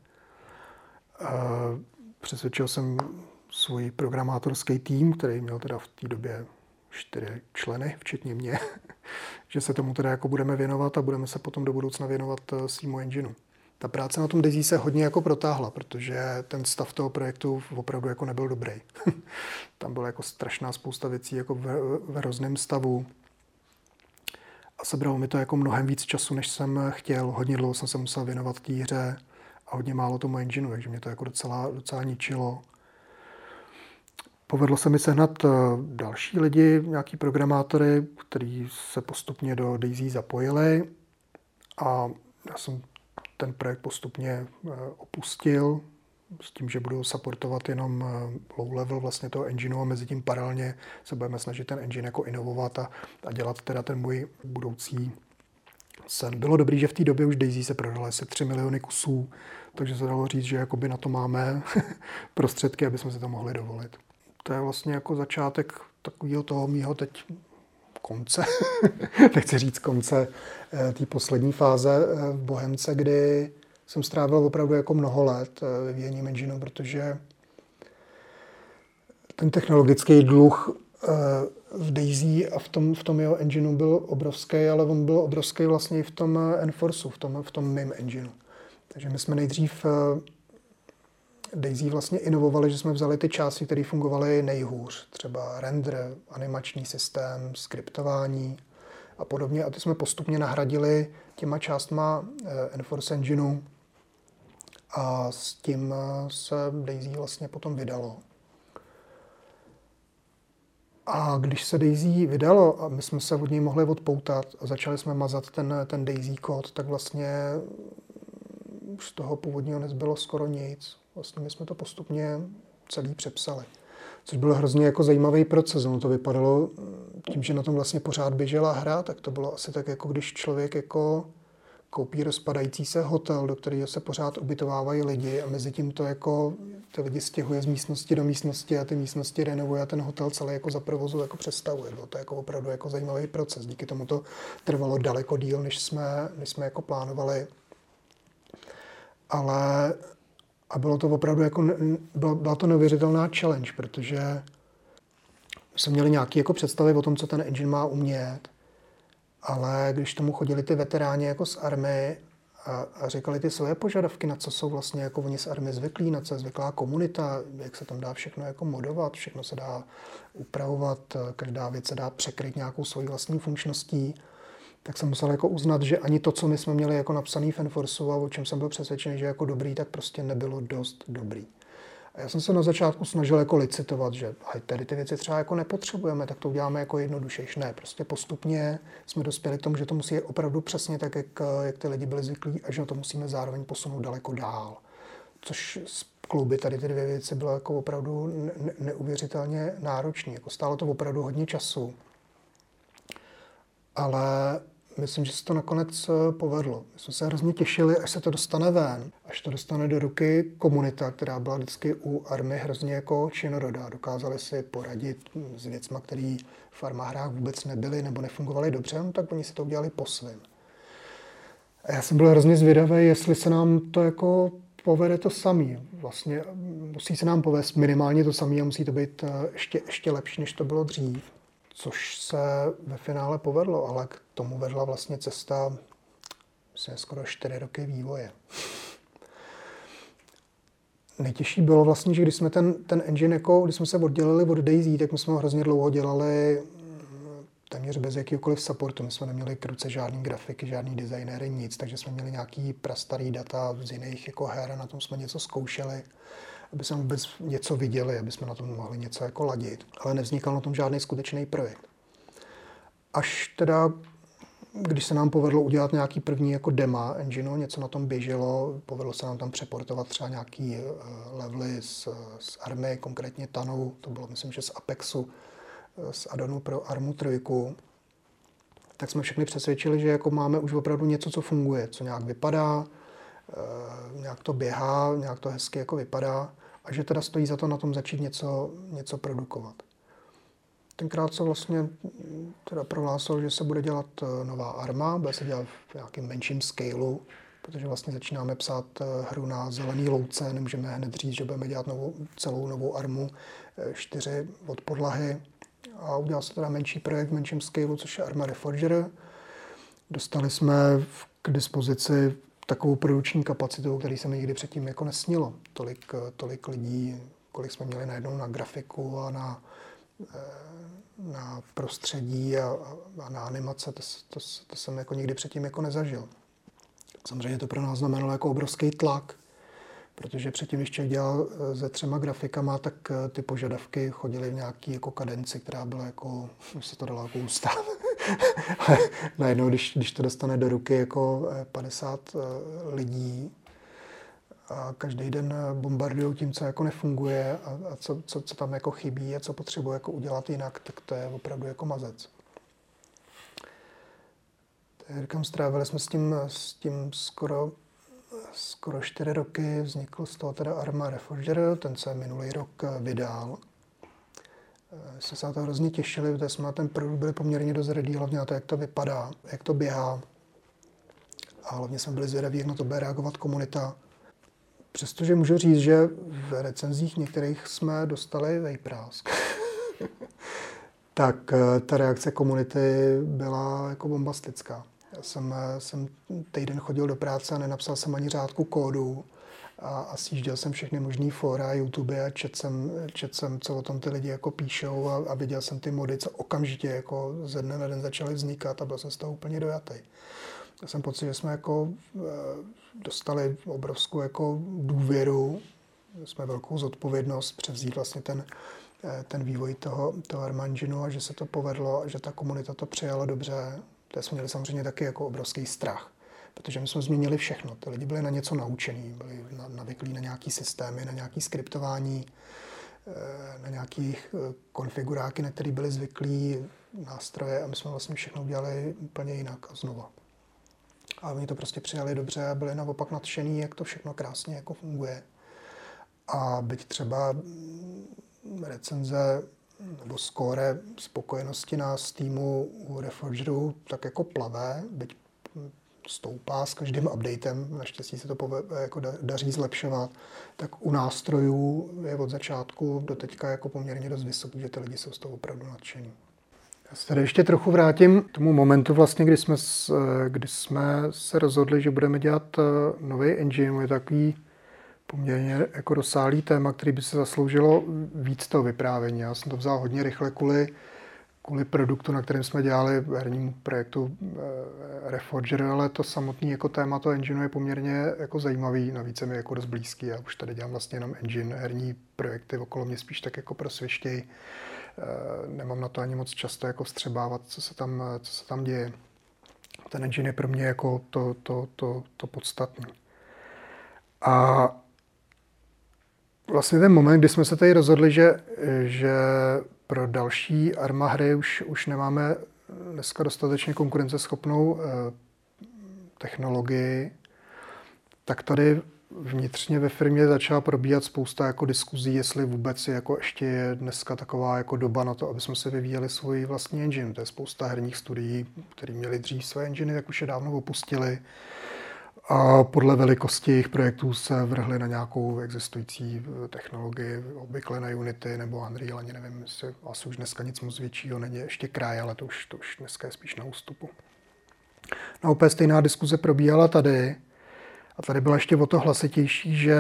Eh, přesvědčil jsem svůj programátorský tým, který měl teda v té době čtyři členy, včetně mě, že se tomu teda jako budeme věnovat a budeme se potom do budoucna věnovat eh, svýmu engineu. Ta práce na tom Daisy se hodně jako protáhla, protože ten stav toho projektu opravdu jako nebyl dobrý. Tam byla jako strašná spousta věcí jako v, v hrozném stavu. A sebralo mi to jako mnohem víc času, než jsem chtěl. Hodně dlouho jsem se musel věnovat té hře a hodně málo tomu engineu, takže mě to jako docela, docela ničilo. Povedlo se mi sehnat eh, další lidi, nějaký programátory, kteří se postupně do Daisy zapojili a já jsem ten projekt postupně eh, opustil s tím, že budu supportovat jenom eh, low level vlastně toho engineu a mezi tím paralelně se budeme snažit ten engine jako inovovat a, a dělat teda ten můj budoucí sen. Bylo dobrý, že v té době už Daisy se prodala asi 3 miliony kusů, takže se dalo říct, že jakoby na to máme prostředky, aby jsme si to mohli dovolit to je vlastně jako začátek takového toho mýho teď konce, nechci říct konce eh, té poslední fáze eh, v Bohemce, kdy jsem strávil opravdu jako mnoho let eh, vyvíjením engineu, protože ten technologický dluh v Daisy a v tom, v tom jeho engineu byl obrovský, ale on byl obrovský vlastně i v tom Enforceu, v tom, v tom mým engineu. Takže my jsme nejdřív Daisy vlastně inovovali, že jsme vzali ty části, které fungovaly nejhůř, třeba render, animační systém, skriptování a podobně. A ty jsme postupně nahradili těma částma eh, Enforce Engineu a s tím se Daisy vlastně potom vydalo. A když se Daisy vydalo a my jsme se od něj mohli odpoutat a začali jsme mazat ten, ten Daisy kód, tak vlastně z toho původního nezbylo skoro nic. Vlastně my jsme to postupně celý přepsali. Což byl hrozně jako zajímavý proces. Ono to vypadalo tím, že na tom vlastně pořád běžela hra, tak to bylo asi tak, jako když člověk jako koupí rozpadající se hotel, do kterého se pořád ubytovávají lidi a mezi tím to jako ty lidi stěhuje z místnosti do místnosti a ty místnosti renovuje a ten hotel celý jako za provozu jako přestavuje. Bylo to jako opravdu jako zajímavý proces. Díky tomu to trvalo daleko díl, než jsme, než jsme jako plánovali. Ale a bylo to opravdu jako, byla, byla to neuvěřitelná challenge, protože jsme měli nějaké jako představy o tom, co ten engine má umět, ale když tomu chodili ty veteráni jako z army a, a říkali ty svoje požadavky, na co jsou vlastně jako oni z army zvyklí, na co je zvyklá komunita, jak se tam dá všechno jako modovat, všechno se dá upravovat, každá věc se dá překryt nějakou svojí vlastní funkčností, tak jsem musel jako uznat, že ani to, co my jsme měli jako napsaný Fenforsu a o čem jsem byl přesvědčený, že jako dobrý, tak prostě nebylo dost dobrý. A já jsem se na začátku snažil jako licitovat, že tady ty věci třeba jako nepotřebujeme, tak to uděláme jako jednodušejší. Ne, prostě postupně jsme dospěli k tomu, že to musí být opravdu přesně tak, jak, jak ty lidi byli zvyklí a že to musíme zároveň posunout daleko dál. Což z kluby tady ty dvě věci bylo jako opravdu ne- neuvěřitelně náročné. Jako stálo to opravdu hodně času. Ale myslím, že se to nakonec eh, povedlo. My jsme se hrozně těšili, až se to dostane ven, až to dostane do ruky komunita, která byla vždycky u army hrozně jako činorodá. Dokázali si poradit s věcmi, které v armáhrách vůbec nebyly nebo nefungovaly dobře, no, tak oni si to udělali po svém. A já jsem byl hrozně zvědavý, jestli se nám to jako povede to samý. Vlastně musí se nám povést minimálně to samé a musí to být eh, ještě, ještě lepší, než to bylo dřív což se ve finále povedlo, ale k tomu vedla vlastně cesta myslím, skoro čtyři roky vývoje. Nejtěžší bylo vlastně, že když jsme ten, ten engine, jako, když jsme se oddělili od Daisy, tak my jsme ho hrozně dlouho dělali mm, téměř bez jakýkoliv supportu. My jsme neměli k ruce žádný grafiky, žádný designéry, nic, takže jsme měli nějaký prastarý data z jiných jako her a na tom jsme něco zkoušeli aby jsme vůbec něco viděli, aby jsme na tom mohli něco jako ladit. Ale nevznikal na tom žádný skutečný projekt. Až teda, když se nám povedlo udělat nějaký první jako dema engineu, něco na tom běželo, povedlo se nám tam přeportovat třeba nějaký eh, levely z, z Army, konkrétně Tanou, to bylo myslím, že z Apexu, eh, z Adonu pro Armu 3, tak jsme všechny přesvědčili, že jako máme už opravdu něco, co funguje, co nějak vypadá, eh, nějak to běhá, nějak to hezky jako vypadá a že teda stojí za to na tom začít něco, něco produkovat. Tenkrát se vlastně teda prohlásil, že se bude dělat eh, nová arma, bude se dělat v nějakém menším scaleu, protože vlastně začínáme psát eh, hru na zelený louce, nemůžeme hned říct, že budeme dělat novou, celou novou armu, eh, čtyři od podlahy a udělal se teda menší projekt v menším scaleu, což je Arma Reforger. Dostali jsme k dispozici takovou produkční kapacitu, který se mi nikdy předtím jako nesnilo. Tolik, tolik lidí, kolik jsme měli najednou na grafiku a na, eh, na prostředí a, a na animace, to, to, to jsem jako nikdy předtím jako nezažil. Samozřejmě to pro nás znamenalo jako obrovský tlak, protože předtím, když člověk dělal eh, se třema grafikama, tak eh, ty požadavky chodily v nějaký jako kadenci, která byla jako, už se to dalo jako ustát. najednou, když, když to dostane do ruky jako 50 eh, lidí a každý den bombardují tím, co jako nefunguje a, a co, co, co, tam jako chybí a co potřebuje jako udělat jinak, tak to je opravdu jako mazec. Říkám, strávili jsme s tím, s tím skoro skoro čtyři roky vznikl z toho teda Arma Reforger, ten se minulý rok eh, vydal. Eh, jsme se na to hrozně těšili, protože jsme na ten produkt byli poměrně dost ready, hlavně na to, jak to vypadá, jak to běhá. A hlavně jsme byli zvědaví, jak na to bude reagovat komunita. Přestože můžu říct, že v recenzích některých jsme dostali vejprásk, tak eh, ta reakce komunity byla jako bombastická. Já jsem, eh, jsem týden chodil do práce a nenapsal jsem ani řádku kódu a, a sjížděl jsem všechny možné fora, YouTube a čet jsem, čet jsem, co o tom ty lidi jako píšou a, a viděl jsem ty mody, co okamžitě jako ze dne na den začaly vznikat a byl jsem z toho úplně dojatý. Já jsem pocit, že jsme jako eh, dostali obrovskou jako důvěru, jsme velkou zodpovědnost převzít vlastně ten eh, ten vývoj toho, toho Armanginu a že se to povedlo že ta komunita to přijala dobře. To jsme měli samozřejmě taky jako obrovský strach, protože my jsme změnili všechno. Ty lidi byli na něco naučení, byli navyklí na nějaký systémy, na nějaký skriptování, eh, na nějakých konfiguráky, na které byli zvyklí nástroje a my jsme vlastně všechno udělali úplně jinak a znova. A oni to prostě přijali dobře a byli naopak nadšený, jak to všechno krásně jako funguje. A byť třeba mm, recenze nebo skóre spokojenosti na týmu u Reforgeru tak jako plavé, byť stoupá s každým updatem, naštěstí se to pove, jako daří zlepšovat, tak u nástrojů je od začátku do teďka jako poměrně dost vysoký, že ty lidi jsou z toho opravdu nadšení. Já se tady ještě trochu vrátím k tomu momentu, vlastně, kdy, jsme, kdy jsme se rozhodli, že budeme dělat eh, nový engine. Je takový poměrně jako rozsáhlý téma, který by se zasloužilo víc toho vyprávění. Já jsem to vzal hodně rychle kvůli, kvůli produktu, na kterém jsme dělali hernímu projektu eh, Reforger, ale to samotné jako téma toho engineu je poměrně jako zajímavý, navíc je mi jako dost blízký. Já už tady dělám vlastně jenom engine, herní projekty okolo mě spíš tak jako prosvěštěj. Eh, nemám na to ani moc často jako vstřebávat, co se tam, co se tam děje. Ten engine je pro mě jako to, to, to, to podstatné. A vlastně ten moment, kdy jsme se tady rozhodli, že, že pro další Arma hry už, už nemáme dneska dostatečně konkurenceschopnou eh, technologii, tak tady vnitřně ve firmě začala probíhat spousta jako diskuzí, jestli vůbec je jako ještě je dneska taková jako doba na to, aby jsme se vyvíjeli svůj vlastní engine. To je spousta herních studií, které měli dřív své enginy, tak už je dávno opustili. A podle velikosti jejich projektů se vrhli na nějakou existující eh, technologii, obvykle na Unity nebo Unreal, ani nevím, jestli asi už dneska nic moc většího není, ještě kraj, ale to už, to už dneska je spíš na ústupu. No úplně stejná diskuze probíhala tady, a tady byla ještě o to hlasitější, že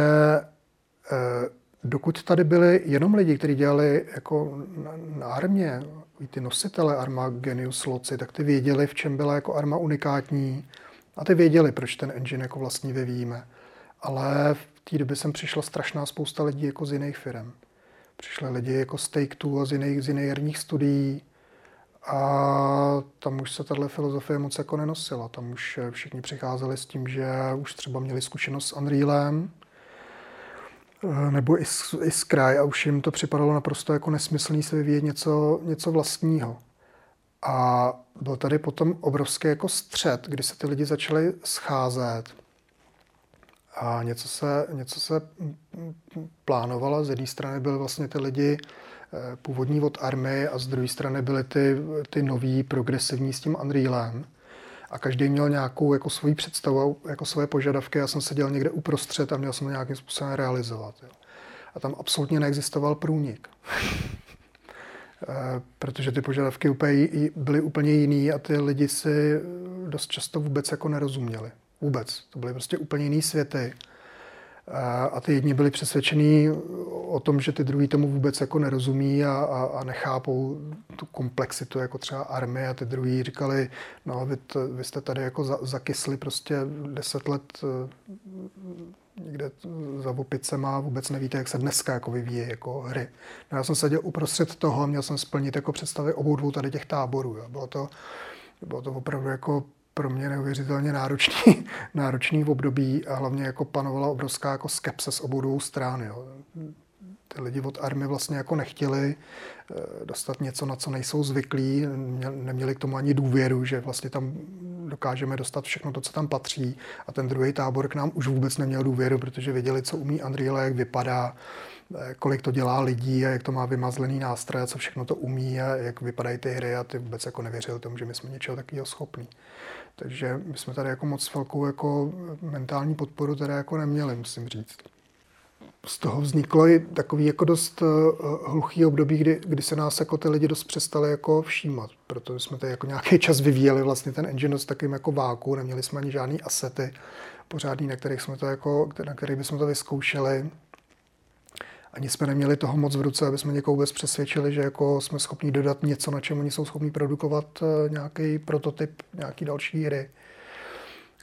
eh, dokud tady byli jenom lidi, kteří dělali jako na, na armě, ty nositele Arma Genius Loci, tak ty věděli, v čem byla jako Arma unikátní a ty věděli, proč ten engine jako vlastně vyvíjíme. Ale v té době jsem přišla strašná spousta lidí jako z jiných firm. Přišli lidi jako z Take-Two a z jiných, z jiných herních studií, a tam už se tahle filozofie moc jako nenosila. Tam už všichni přicházeli s tím, že už třeba měli zkušenost s Unrealem, eh, nebo i s, i s Cry a už jim to připadalo naprosto jako nesmyslný se vyvíjet něco, něco vlastního. A byl tady potom obrovský jako střed, kdy se ty lidi začali scházet a něco se, něco se plánovalo. Z jedné strany byly vlastně ty lidi Eh, původní od army a z druhé strany byly ty, ty nový progresivní s tím Unrealem. A každý měl nějakou jako svoji představu, jako své požadavky. Já jsem seděl někde uprostřed a měl jsem to nějakým způsobem realizovat. Jo. A tam absolutně neexistoval průnik. Eh, protože ty požadavky úplně, byly úplně jiný a ty lidi si dost často vůbec jako nerozuměli. Vůbec. To byly prostě úplně jiný světy. A ty jedni byli přesvědčení o tom, že ty druhý tomu vůbec jako nerozumí a, a, a nechápou tu komplexitu jako třeba armie a ty druhý říkali, no vy, t, vy jste tady jako za, zakysli prostě deset let eh, někde za opicema vůbec nevíte, jak se dneska jako vyvíjí jako hry. No já jsem seděl uprostřed toho měl jsem splnit jako představy obou dvou tady těch táborů. Jo. Bylo to, bylo to opravdu jako pro mě neuvěřitelně náročný, náročný v období a hlavně jako panovala obrovská jako skepse z obou dvou stran. Jo. Ty lidi od army vlastně jako nechtěli eh, dostat něco, na co nejsou zvyklí, neměli k tomu ani důvěru, že vlastně tam dokážeme dostat všechno to, co tam patří. A ten druhý tábor k nám už vůbec neměl důvěru, protože věděli, co umí Unreal, jak vypadá, eh, kolik to dělá lidí a jak to má vymazlený nástroj a co všechno to umí a jak vypadají ty hry a ty vůbec jako nevěřili tomu, že my jsme něčeho takového schopní. Takže my jsme tady jako moc velkou jako mentální podporu tady jako neměli, musím říct. Z toho vzniklo i takový jako dost uh, hluchý období, kdy, kdy se nás jako ty lidi dost přestali jako všímat, protože jsme tady jako nějaký čas vyvíjeli vlastně ten engine s takovým jako váku, neměli jsme ani žádný asety pořádný, na kterých jsme to jako, na kterých bychom to vyzkoušeli ani jsme neměli toho moc v ruce, aby jsme někoho vůbec přesvědčili, že jako jsme schopni dodat něco, na čem oni jsou schopni produkovat eh, nějaký prototyp, nějaký další hry.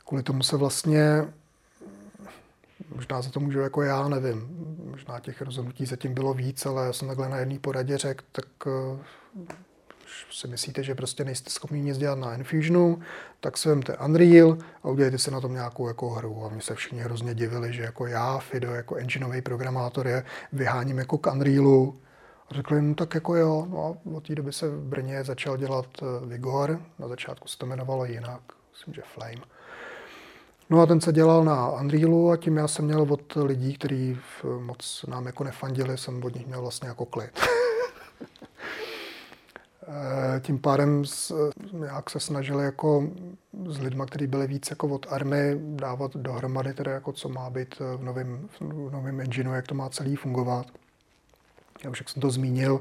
Kvůli tomu se vlastně možná za to můžu jako já, nevím. Možná těch rozhodnutí zatím bylo víc, ale já jsem takhle na jedné poradě řekl, tak eh, si myslíte, že prostě nejste schopni nic dělat na Enfusionu, tak si vemte Unreal a udělejte si na tom nějakou jako hru. A mi se všichni hrozně divili, že jako já, Fido, jako engineový programátor je vyháním jako k Unrealu. A řekli, no tak jako jo. No a od té doby se v Brně začal dělat eh, Vigor. Na začátku se to jmenovalo jinak, myslím, že Flame. No a ten se dělal na Unrealu a tím já jsem měl od lidí, kteří moc nám jako nefandili, jsem od nich měl vlastně jako klid. Eh, tím pádem jak se snažili jako s lidmi, kteří byli víc jako od army, dávat dohromady teda jako co má být v novém, v novém engineu, jak to má celý fungovat. Já už jak jsem to zmínil,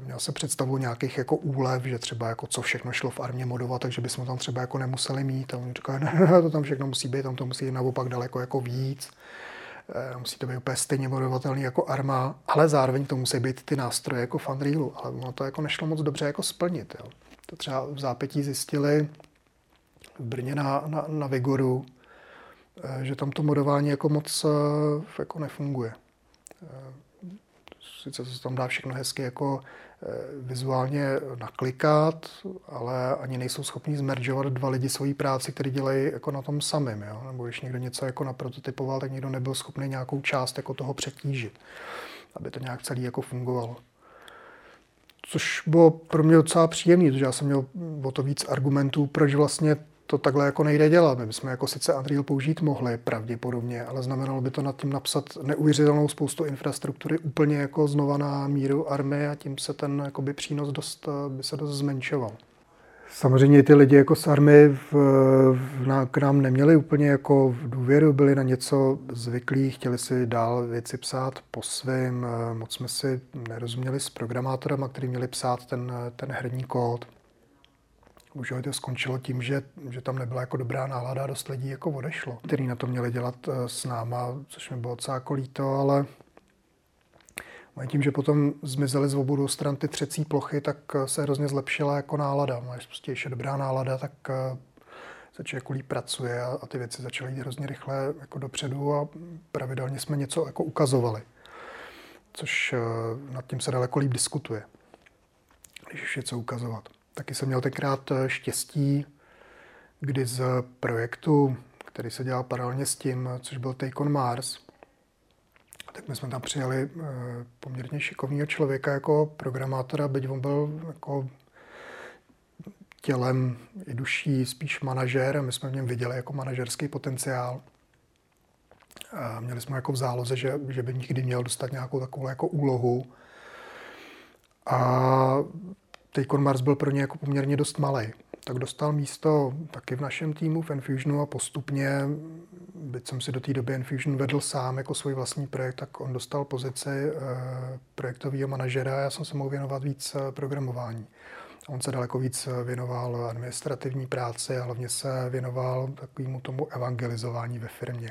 měl se představu nějakých jako úlev, že třeba jako co všechno šlo v armě modovat, takže bychom tam třeba jako nemuseli mít. A oni říkají, ne, ne, to tam všechno musí být, tam to musí naopak daleko jako víc. Eh, musí to být úplně stejně modovatelný jako Arma, ale zároveň to musí být ty nástroje jako v Unrealu, ale ono to jako nešlo moc dobře jako splnit. Jo. To třeba v zápětí zjistili v Brně na, na, na Vigoru, eh, že tam to modování jako moc eh, jako nefunguje. Sice se tam dá všechno hezky jako Eh, vizuálně naklikat, ale ani nejsou schopni zmeržovat dva lidi svoji práci, který dělají jako na tom samém. Nebo když někdo něco jako naprototypoval, tak někdo nebyl schopný nějakou část jako toho přetížit, aby to nějak celý jako fungovalo. Což bylo pro mě docela příjemné, protože já jsem měl o to víc argumentů, proč vlastně to takhle jako nejde dělat. My bychom jako sice Unreal použít mohli pravděpodobně, ale znamenalo by to nad tím napsat neuvěřitelnou spoustu infrastruktury úplně jako znova na míru army a tím se ten jakoby přínos dost, by se dost zmenšoval. Samozřejmě ty lidi jako z army v, v, na, k nám neměli úplně jako v důvěru, byli na něco zvyklí, chtěli si dál věci psát po svém, moc jsme si nerozuměli s programátorama, kteří měli psát ten, ten herní kód. Bohužel to skončilo tím, že, že tam nebyla jako dobrá nálada a dost lidí jako odešlo, který na to měli dělat eh, s náma, což mi bylo docela jako líto, ale tím, že potom zmizely z obou stran ty třecí plochy, tak eh, se hrozně zlepšila jako nálada. Máš prostě ještě dobrá nálada, tak eh, se člověk líp pracuje a, a ty věci začaly jít hrozně rychle jako dopředu a pravidelně jsme něco jako ukazovali. Což nad tím se daleko líp diskutuje, když už něco ukazovat. Taky jsem měl tenkrát eh, štěstí, kdy z projektu, který se dělal paralelně s tím, což byl Take on Mars, tak my jsme tam přijali eh, poměrně šikovného člověka jako programátora, byť on byl jako tělem i duší spíš manažer. My jsme v něm viděli jako manažerský potenciál. A měli jsme jako v záloze, že, že by nikdy měl dostat nějakou takovou jako úlohu. A Take Mars byl pro ně jako poměrně dost malý. Tak dostal místo taky v našem týmu v Enfusionu a postupně, byť jsem si do té doby Enfusion vedl sám jako svůj vlastní projekt, tak on dostal pozici eh, projektového manažera a já jsem se mohl věnovat víc eh, programování. On se daleko víc eh, věnoval administrativní práci a hlavně se věnoval takovému tomu evangelizování ve firmě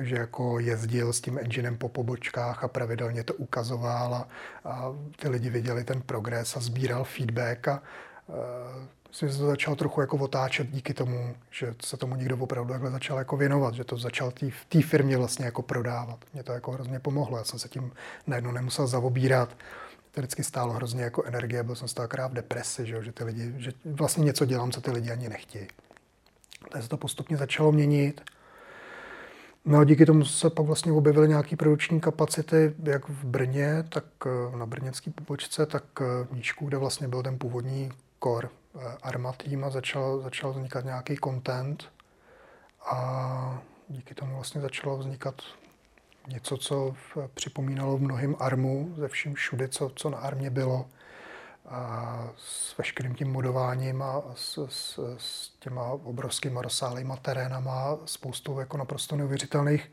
takže jako jezdil s tím enginem po pobočkách a pravidelně to ukazoval a, a ty lidi viděli ten progres a sbíral feedback a uh, myslím, že se to začal trochu jako otáčet díky tomu, že se tomu někdo opravdu takhle začal jako věnovat, že to začal v té firmě vlastně jako prodávat. Mě to jako hrozně pomohlo, já jsem se tím najednou nemusel zaobírat. To vždycky stálo hrozně jako energie, byl jsem toho v depresi, že, že ty lidi, že vlastně něco dělám, co ty lidi ani nechtějí. Takže se to postupně začalo měnit. No a díky tomu se pak vlastně objevily nějaké produkční kapacity, jak v Brně, tak eh, na brněnské pobočce, tak eh, v Níčku, kde vlastně byl ten původní core eh, Arma tým a začal, začal vznikat nějaký content. A díky tomu vlastně začalo vznikat něco, co připomínalo mnohým Armu, ze vším všude, co, co na Armě bylo a s veškerým tím modováním a s, s, s těma obrovskýma rozsáhlýma terénama, spoustou jako naprosto neuvěřitelných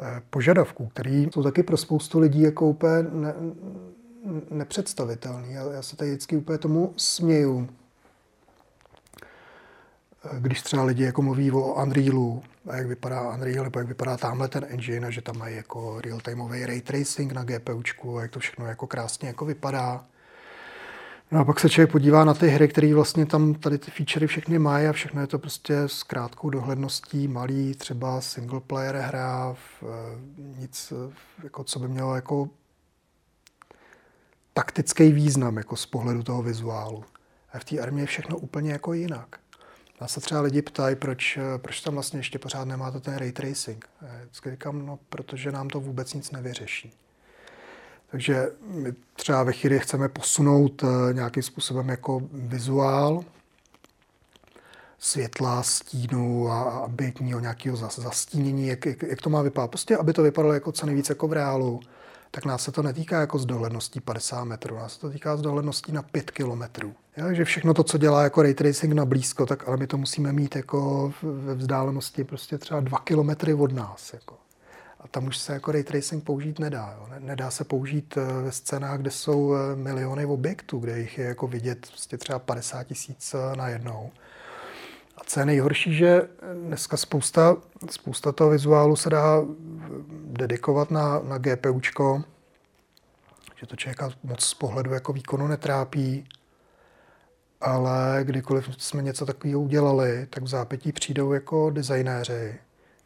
eh, požadavků, které jsou taky pro spoustu lidí jako úplně ne, nepředstavitelný. Já, já se tady vždycky úplně tomu směju. Eh, když třeba lidi jako mluví o Unrealu, a jak vypadá Unreal, nebo jak vypadá tamhle ten engine, a že tam mají jako real-timeový ray tracing na GPUčku, a jak to všechno jako krásně jako vypadá, No a pak se člověk podívá na ty hry, které vlastně tam tady ty featurey všechny mají a všechno je to prostě s krátkou dohledností, malý, třeba single player hra, v, nic, jako co by mělo jako taktický význam jako z pohledu toho vizuálu. A v té armii je všechno úplně jako jinak. Nás se třeba lidi ptají, proč, proč tam vlastně ještě pořád nemáte ten ray tracing. Já říkám, no, protože nám to vůbec nic nevyřeší. Takže my třeba ve chvíli chceme posunout eh, nějakým způsobem jako vizuál, světla, stínu a měl nějakého zastínění, jak, jak, jak, to má vypadat. Prostě, aby to vypadalo jako co nejvíce jako v reálu, tak nás se to netýká jako z dohledností 50 metrů, nás se to týká z dohledností na 5 kilometrů. Takže všechno to, co dělá jako ray tracing na blízko, tak ale my to musíme mít jako ve vzdálenosti prostě třeba 2 kilometry od nás. Jako. A tam už se jako ray tracing použít nedá. Jo. Nedá se použít eh, ve scénách, kde jsou eh, miliony objektů, kde jich je jako vidět prostě třeba 50 tisíc eh, na jednou. A co je nejhorší, že dneska spousta, spousta toho vizuálu se dá dedikovat na, na GPUčko, že to člověka moc z pohledu jako výkonu netrápí, ale kdykoliv jsme něco takového udělali, tak v zápětí přijdou jako designéři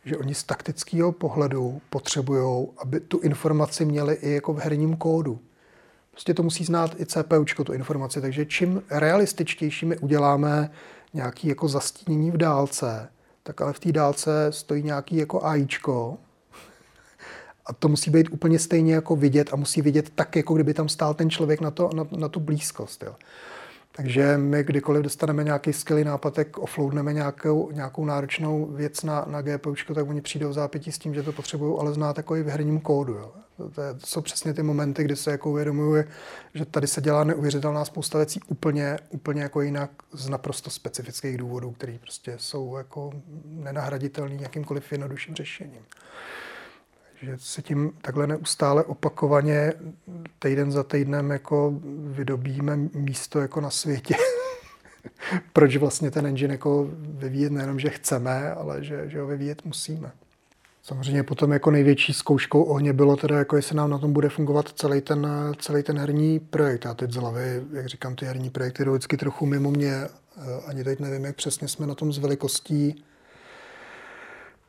že oni z taktického pohledu potřebují, aby tu informaci měli i jako v herním kódu. Prostě to musí znát i CPU, tu informaci. Takže čím realističtější my uděláme nějaký jako zastínění v dálce, tak ale v té dálce stojí nějaký jako AIčko, a to musí být úplně stejně jako vidět a musí vidět tak, jako kdyby tam stál ten člověk na, to, na, na tu blízkost. Jo. Takže my kdykoliv dostaneme nějaký skvělý nápad, tak offloadneme nějakou, nějakou náročnou věc na, na GPU, tak oni přijdou v zápětí s tím, že to potřebují, ale znát jako i v herním kódu. Jo. To, je, to jsou přesně ty momenty, kdy se jako uvědomují, že tady se dělá neuvěřitelná spousta věcí úplně, úplně jako jinak z naprosto specifických důvodů, které prostě jsou jako nenahraditelné jakýmkoliv jednodušším řešením že se tím takhle neustále opakovaně týden za týdnem jako vydobíme místo jako na světě. Proč vlastně ten engine jako vyvíjet nejenom, že chceme, ale že, že ho vyvíjet musíme. Samozřejmě potom jako největší zkouškou ohně bylo teda, jako jestli nám na tom bude fungovat celý ten, celý ten herní projekt. Já teď z hlavy, jak říkám, ty herní projekty jdou vždycky trochu mimo mě. Ani teď nevím, jak přesně jsme na tom s velikostí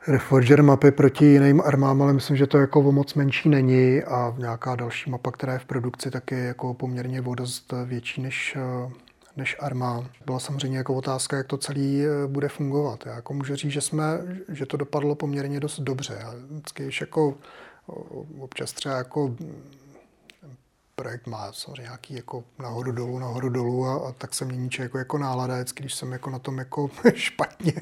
Reforger mapy proti jiným armám, ale myslím, že to jako o moc menší není a nějaká další mapa, která je v produkci, tak je jako poměrně o dost větší než, než arma. Byla samozřejmě jako otázka, jak to celý eh, bude fungovat. Já jako můžu říct, že, jsme, že to dopadlo poměrně dost dobře. Já vždycky jako občas třeba jako projekt má samozřejmě nějaký jako nahoru dolů, nahoru dolů a, a tak se mění člověk jako, jako nálada, vždycky, když jsem jako na tom jako špatně,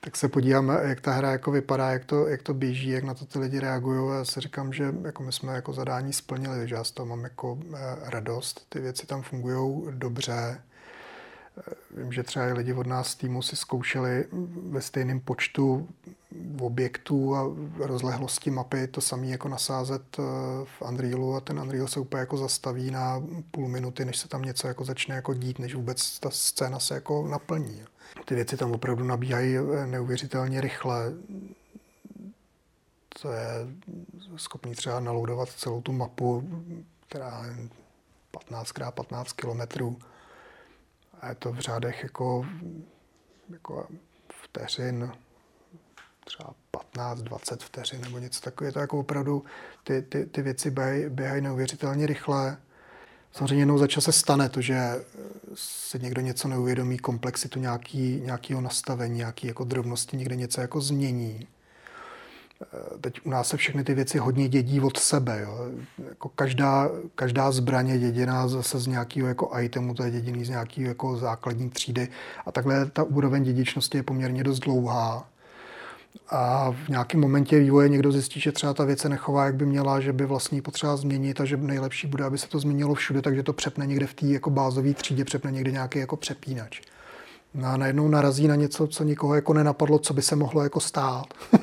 tak se podívám, jak ta hra jako vypadá, jak to, jak to běží, jak na to ty lidi reagují. A já si říkám, že jako my jsme jako zadání splnili, takže já z toho mám jako eh, radost, ty věci tam fungují dobře, Vím, že třeba lidi od nás z týmu si zkoušeli ve stejném počtu objektů a rozlehlosti mapy to samé jako nasázet eh, v Unrealu a ten Unreal se úplně jako zastaví na půl minuty, než se tam něco jako začne jako dít, než vůbec ta scéna se jako naplní. Ty věci tam opravdu nabíhají eh, neuvěřitelně rychle. To je schopný třeba naloudovat celou tu mapu, která je 15x15 kilometrů a je to v řádech jako, jako vteřin, třeba 15-20 vteřin nebo něco takového. Je to jako opravdu, ty, ty, ty věci běhají, běhají neuvěřitelně rychle. Samozřejmě jednou za čas se stane to, že si někdo něco neuvědomí, komplexitu nějaký, nějakého nastavení, nějaký jako drobnosti, někde něco jako změní. Eh, teď u nás se všechny ty věci hodně dědí od sebe. Jo. Jako každá, každá zbraň je děděná zase z nějakého jako itemu, to je děděný z nějakého jako základní třídy. A takhle ta úroveň dědičnosti je poměrně dost dlouhá. A v nějakém momentě vývoje někdo zjistí, že třeba ta věc se nechová, jak by měla, že by vlastně potřeba změnit a že nejlepší bude, aby se to změnilo všude, takže to přepne někde v té jako bázové třídě, přepne někde nějaký jako přepínač. No a najednou narazí na něco, co nikoho jako nenapadlo, co by se mohlo jako stát.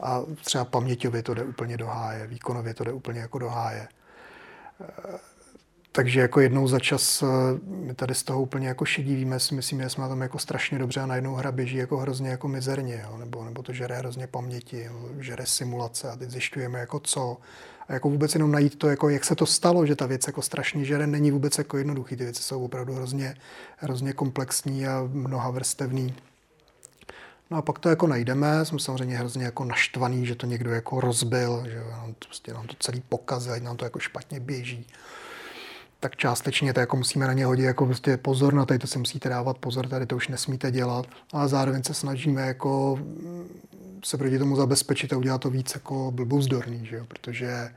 a třeba paměťově to jde úplně do háje, výkonově to jde úplně jako do háje. Takže jako jednou za čas eh, my tady z toho úplně jako šedivíme, si myslíme, že jsme tom jako strašně dobře a najednou hra běží jako hrozně jako mizerně, jo? Nebo, nebo to žere hrozně paměti, jo? žere simulace a teď zjišťujeme jako co. A jako vůbec jenom najít to, jako jak se to stalo, že ta věc jako strašně žere, není vůbec jako jednoduchý. Ty věci jsou opravdu hrozně, hrozně komplexní a mnoha vrstevný. No a pak to jako najdeme, jsme samozřejmě hrozně jako naštvaný, že to někdo jako rozbil, že nám to, prostě nám to celý pokazil, nám to jako špatně běží tak částečně to jako musíme na ně hodit jako prostě pozor, na tady to si musíte dávat pozor, tady to už nesmíte dělat, ale zároveň se snažíme jako se proti tomu zabezpečit a udělat to víc jako blbouzdorný, že jo? protože eh,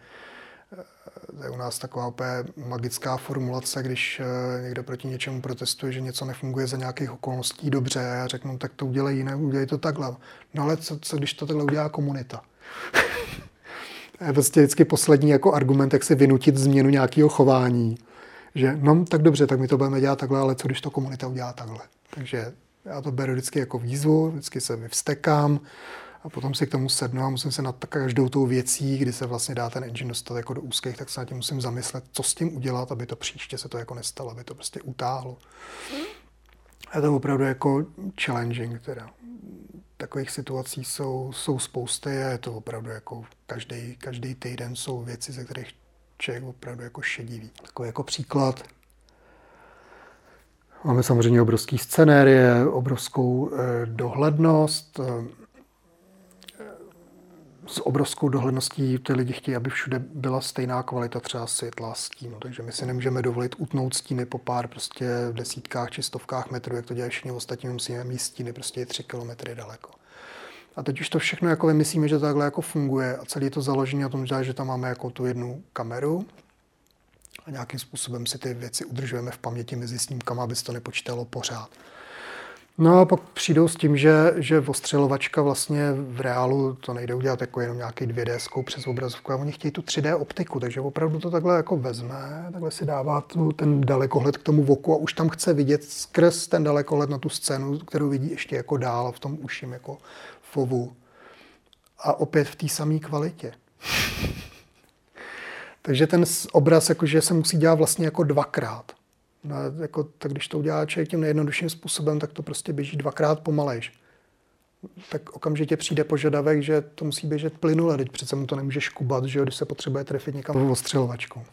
to je u nás taková úplně magická formulace, když eh, někdo proti něčemu protestuje, že něco nefunguje za nějakých okolností dobře a řeknu, tak to udělej jiné, udělej to takhle. No ale co, co když to takhle udělá komunita? Je prostě vždycky poslední jako argument, jak si vynutit změnu nějakého chování že no tak dobře, tak my to budeme dělat takhle, ale co když to komunita udělá takhle. Takže já to beru vždycky jako výzvu, vždycky se vyvstekám a potom si k tomu sednu a musím se nad každou tou věcí, kdy se vlastně dá ten engine dostat jako do úzkých, tak se nad tím musím zamyslet, co s tím udělat, aby to příště se to jako nestalo, aby to prostě utáhlo. A to opravdu jako challenging teda. Takových situací jsou, jsou spousty a je to opravdu jako každý, každý týden jsou věci, ze kterých člověk opravdu jako šedivý. Takový jako příklad. Máme samozřejmě obrovský scenérie, obrovskou eh, dohlednost. Eh, s obrovskou dohledností ty lidi chtějí, aby všude byla stejná kvalita třeba světla, stínu. Takže my si nemůžeme dovolit utnout stíny po pár prostě desítkách či stovkách metrů, jak to dělají všichni ostatní, musíme mít stíny prostě tři kilometry daleko. A teď už to všechno jako vymyslíme, že to takhle jako funguje a celý to založení o tom, že tam máme jako tu jednu kameru a nějakým způsobem si ty věci udržujeme v paměti mezi snímkama, aby se to nepočítalo pořád. No a pak přijdou s tím, že, že ostřelovačka vlastně v reálu to nejde udělat jako jenom nějaký 2D přes obrazovku a oni chtějí tu 3D optiku, takže opravdu to takhle jako vezme, takhle si dává tu, ten dalekohled k tomu voku a už tam chce vidět skrz ten dalekohled na tu scénu, kterou vidí ještě jako dál v tom uším jako fovu. A opět v té samé kvalitě. takže ten obraz jakože se musí dělat vlastně jako dvakrát. No, jako, tak když to udělá člověk tím nejjednodušším způsobem, tak to prostě běží dvakrát pomalejš. Tak okamžitě přijde požadavek, že to musí běžet plynule, teď přece mu to nemůže škubat, že když se potřebuje trefit někam ostřelovačkou.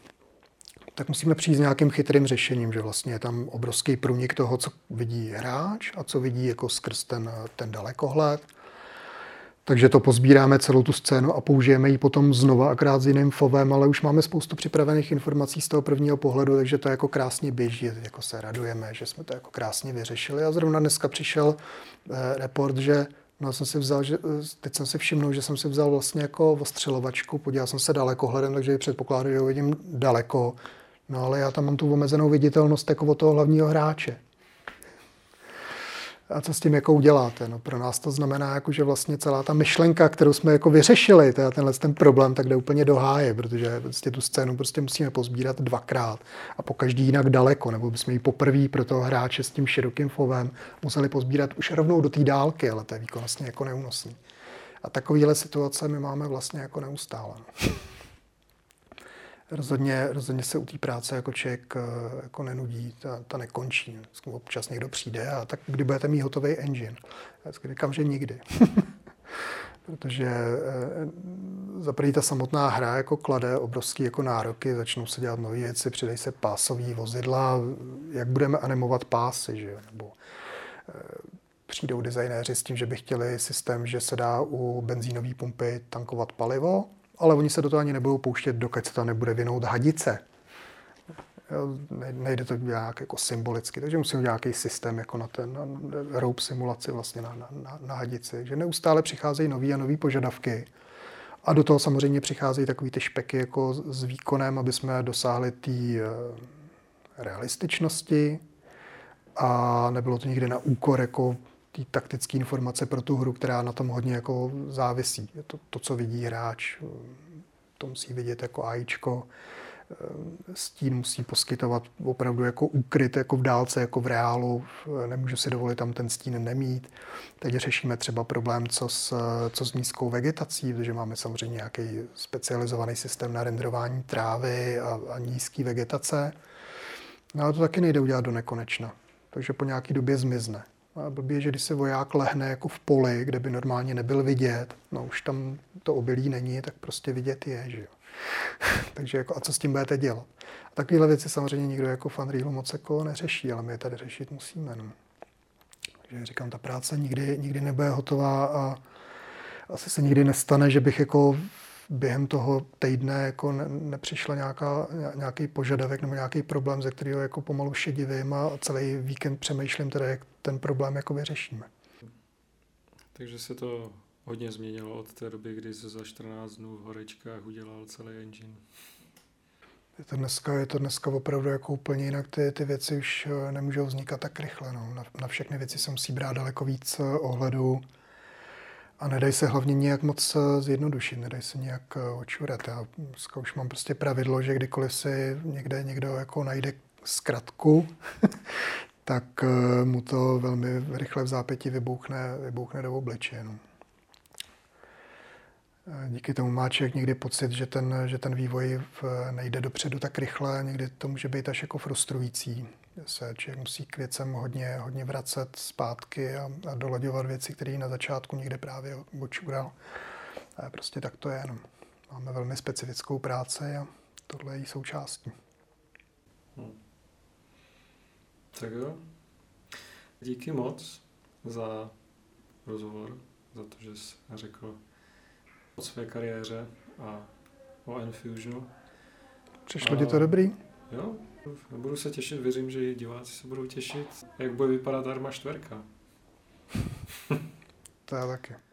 Tak musíme přijít s nějakým chytrým řešením, že vlastně je tam obrovský průnik toho, co vidí hráč a co vidí jako skrz ten, ten dalekohled takže to pozbíráme celou tu scénu a použijeme ji potom znova, akrát s jiným fovem, ale už máme spoustu připravených informací z toho prvního pohledu, takže to jako krásně běží, jako se radujeme, že jsme to jako krásně vyřešili. A zrovna dneska přišel eh, report, že No, jsem si vzal, že, eh, teď jsem si všiml, že jsem si vzal vlastně jako ostřelovačku, podíval jsem se dalekohledem, takže předpokládám, že ho vidím daleko. No ale já tam mám tu omezenou viditelnost jako od toho hlavního hráče a co s tím jako uděláte. No, pro nás to znamená, jako, že vlastně celá ta myšlenka, kterou jsme jako vyřešili, teda tenhle ten problém, tak jde úplně do háje, protože prostě tu scénu prostě musíme pozbírat dvakrát a po každý jinak daleko, nebo bychom ji poprvé pro toho hráče s tím širokým fovem museli pozbírat už rovnou do té dálky, ale to je výkonnostně jako neúnosný. A takovéhle situace my máme vlastně jako neustále. No rozhodně, rozhodně se u té práce jako člověk eh, jako nenudí, ta, ta nekončí. Občas někdo přijde a tak kdy budete mít hotový engine? Já říkám, že nikdy. Protože eh, za první ta samotná hra jako klade obrovský jako nároky, začnou se dělat nové věci, přidají se pásové vozidla, jak budeme animovat pásy, že? nebo eh, přijdou designéři s tím, že by chtěli systém, že se dá u benzínové pumpy tankovat palivo, ale oni se do toho ani nebudou pouštět, dokud se tam nebude vinout hadice. Nejde to nějak jako symbolicky, takže musím nějaký systém jako na ten na rope simulaci vlastně na, na, na hadici. Že neustále přicházejí nové a nové požadavky. A do toho samozřejmě přicházejí takové ty špeky jako s výkonem, aby jsme dosáhli té eh, realističnosti a nebylo to nikdy na úkor jako té taktické informace pro tu hru, která na tom hodně jako závisí. Je to, to, co vidí hráč, to musí vidět jako AIčko. stín musí poskytovat opravdu jako úkryt, jako v dálce, jako v reálu. Nemůžu si dovolit tam ten stín nemít. Teď řešíme třeba problém, co s, co s nízkou vegetací, protože máme samozřejmě nějaký specializovaný systém na renderování trávy a, a nízké vegetace. No ale to taky nejde udělat do nekonečna. Takže po nějaké době zmizne. Blbě, že když se voják lehne jako v poli, kde by normálně nebyl vidět, no už tam to obilí není, tak prostě vidět je, že jo. Takže jako, a co s tím budete dělat? A takovéhle věci samozřejmě nikdo jako fan Reelu moc jako neřeší, ale my je tady řešit musíme. No. Takže říkám, ta práce nikdy, nikdy nebude hotová a asi se nikdy nestane, že bych jako během toho týdne jako ne, nepřišla nějaká, nějaký požadavek nebo nějaký problém, ze kterého jako pomalu šedivím a celý víkend přemýšlím teda, jak ten problém jako vyřešíme. Takže se to hodně změnilo od té doby, kdy se za 14 dnů v horečkách udělal celý engine. Je to dneska, je to dneska opravdu jako úplně jinak. Ty, ty věci už eh, nemůžou vznikat tak rychle. No. Na, na všechny věci se musí brát daleko víc eh, ohledu a nedají se hlavně nějak moc eh, zjednodušit, nedají se nějak očurat. Já dneska už mám prostě pravidlo, že kdykoliv si někde někdo jako najde zkratku, tak mu to velmi rychle v zápěti vybouchne, vybouchne do obličeje. No díky tomu má člověk někdy pocit, že ten, že ten vývoj nejde dopředu tak rychle, někdy to může být až jako frustrující. Se člověk musí k věcem hodně, hodně vracet zpátky a, a dolaďovat věci, které na začátku někde právě očural. Prostě tak to je. No. Máme velmi specifickou práci a tohle je její součástí. Hmm. Tak jo. Díky moc za rozhovor, za to, že jsi řekl o své kariéře a o Enfusionu. Přišlo a... ti to dobrý? Jo, budu se těšit, věřím, že i diváci se budou těšit, jak bude vypadat Arma 4. to já taky.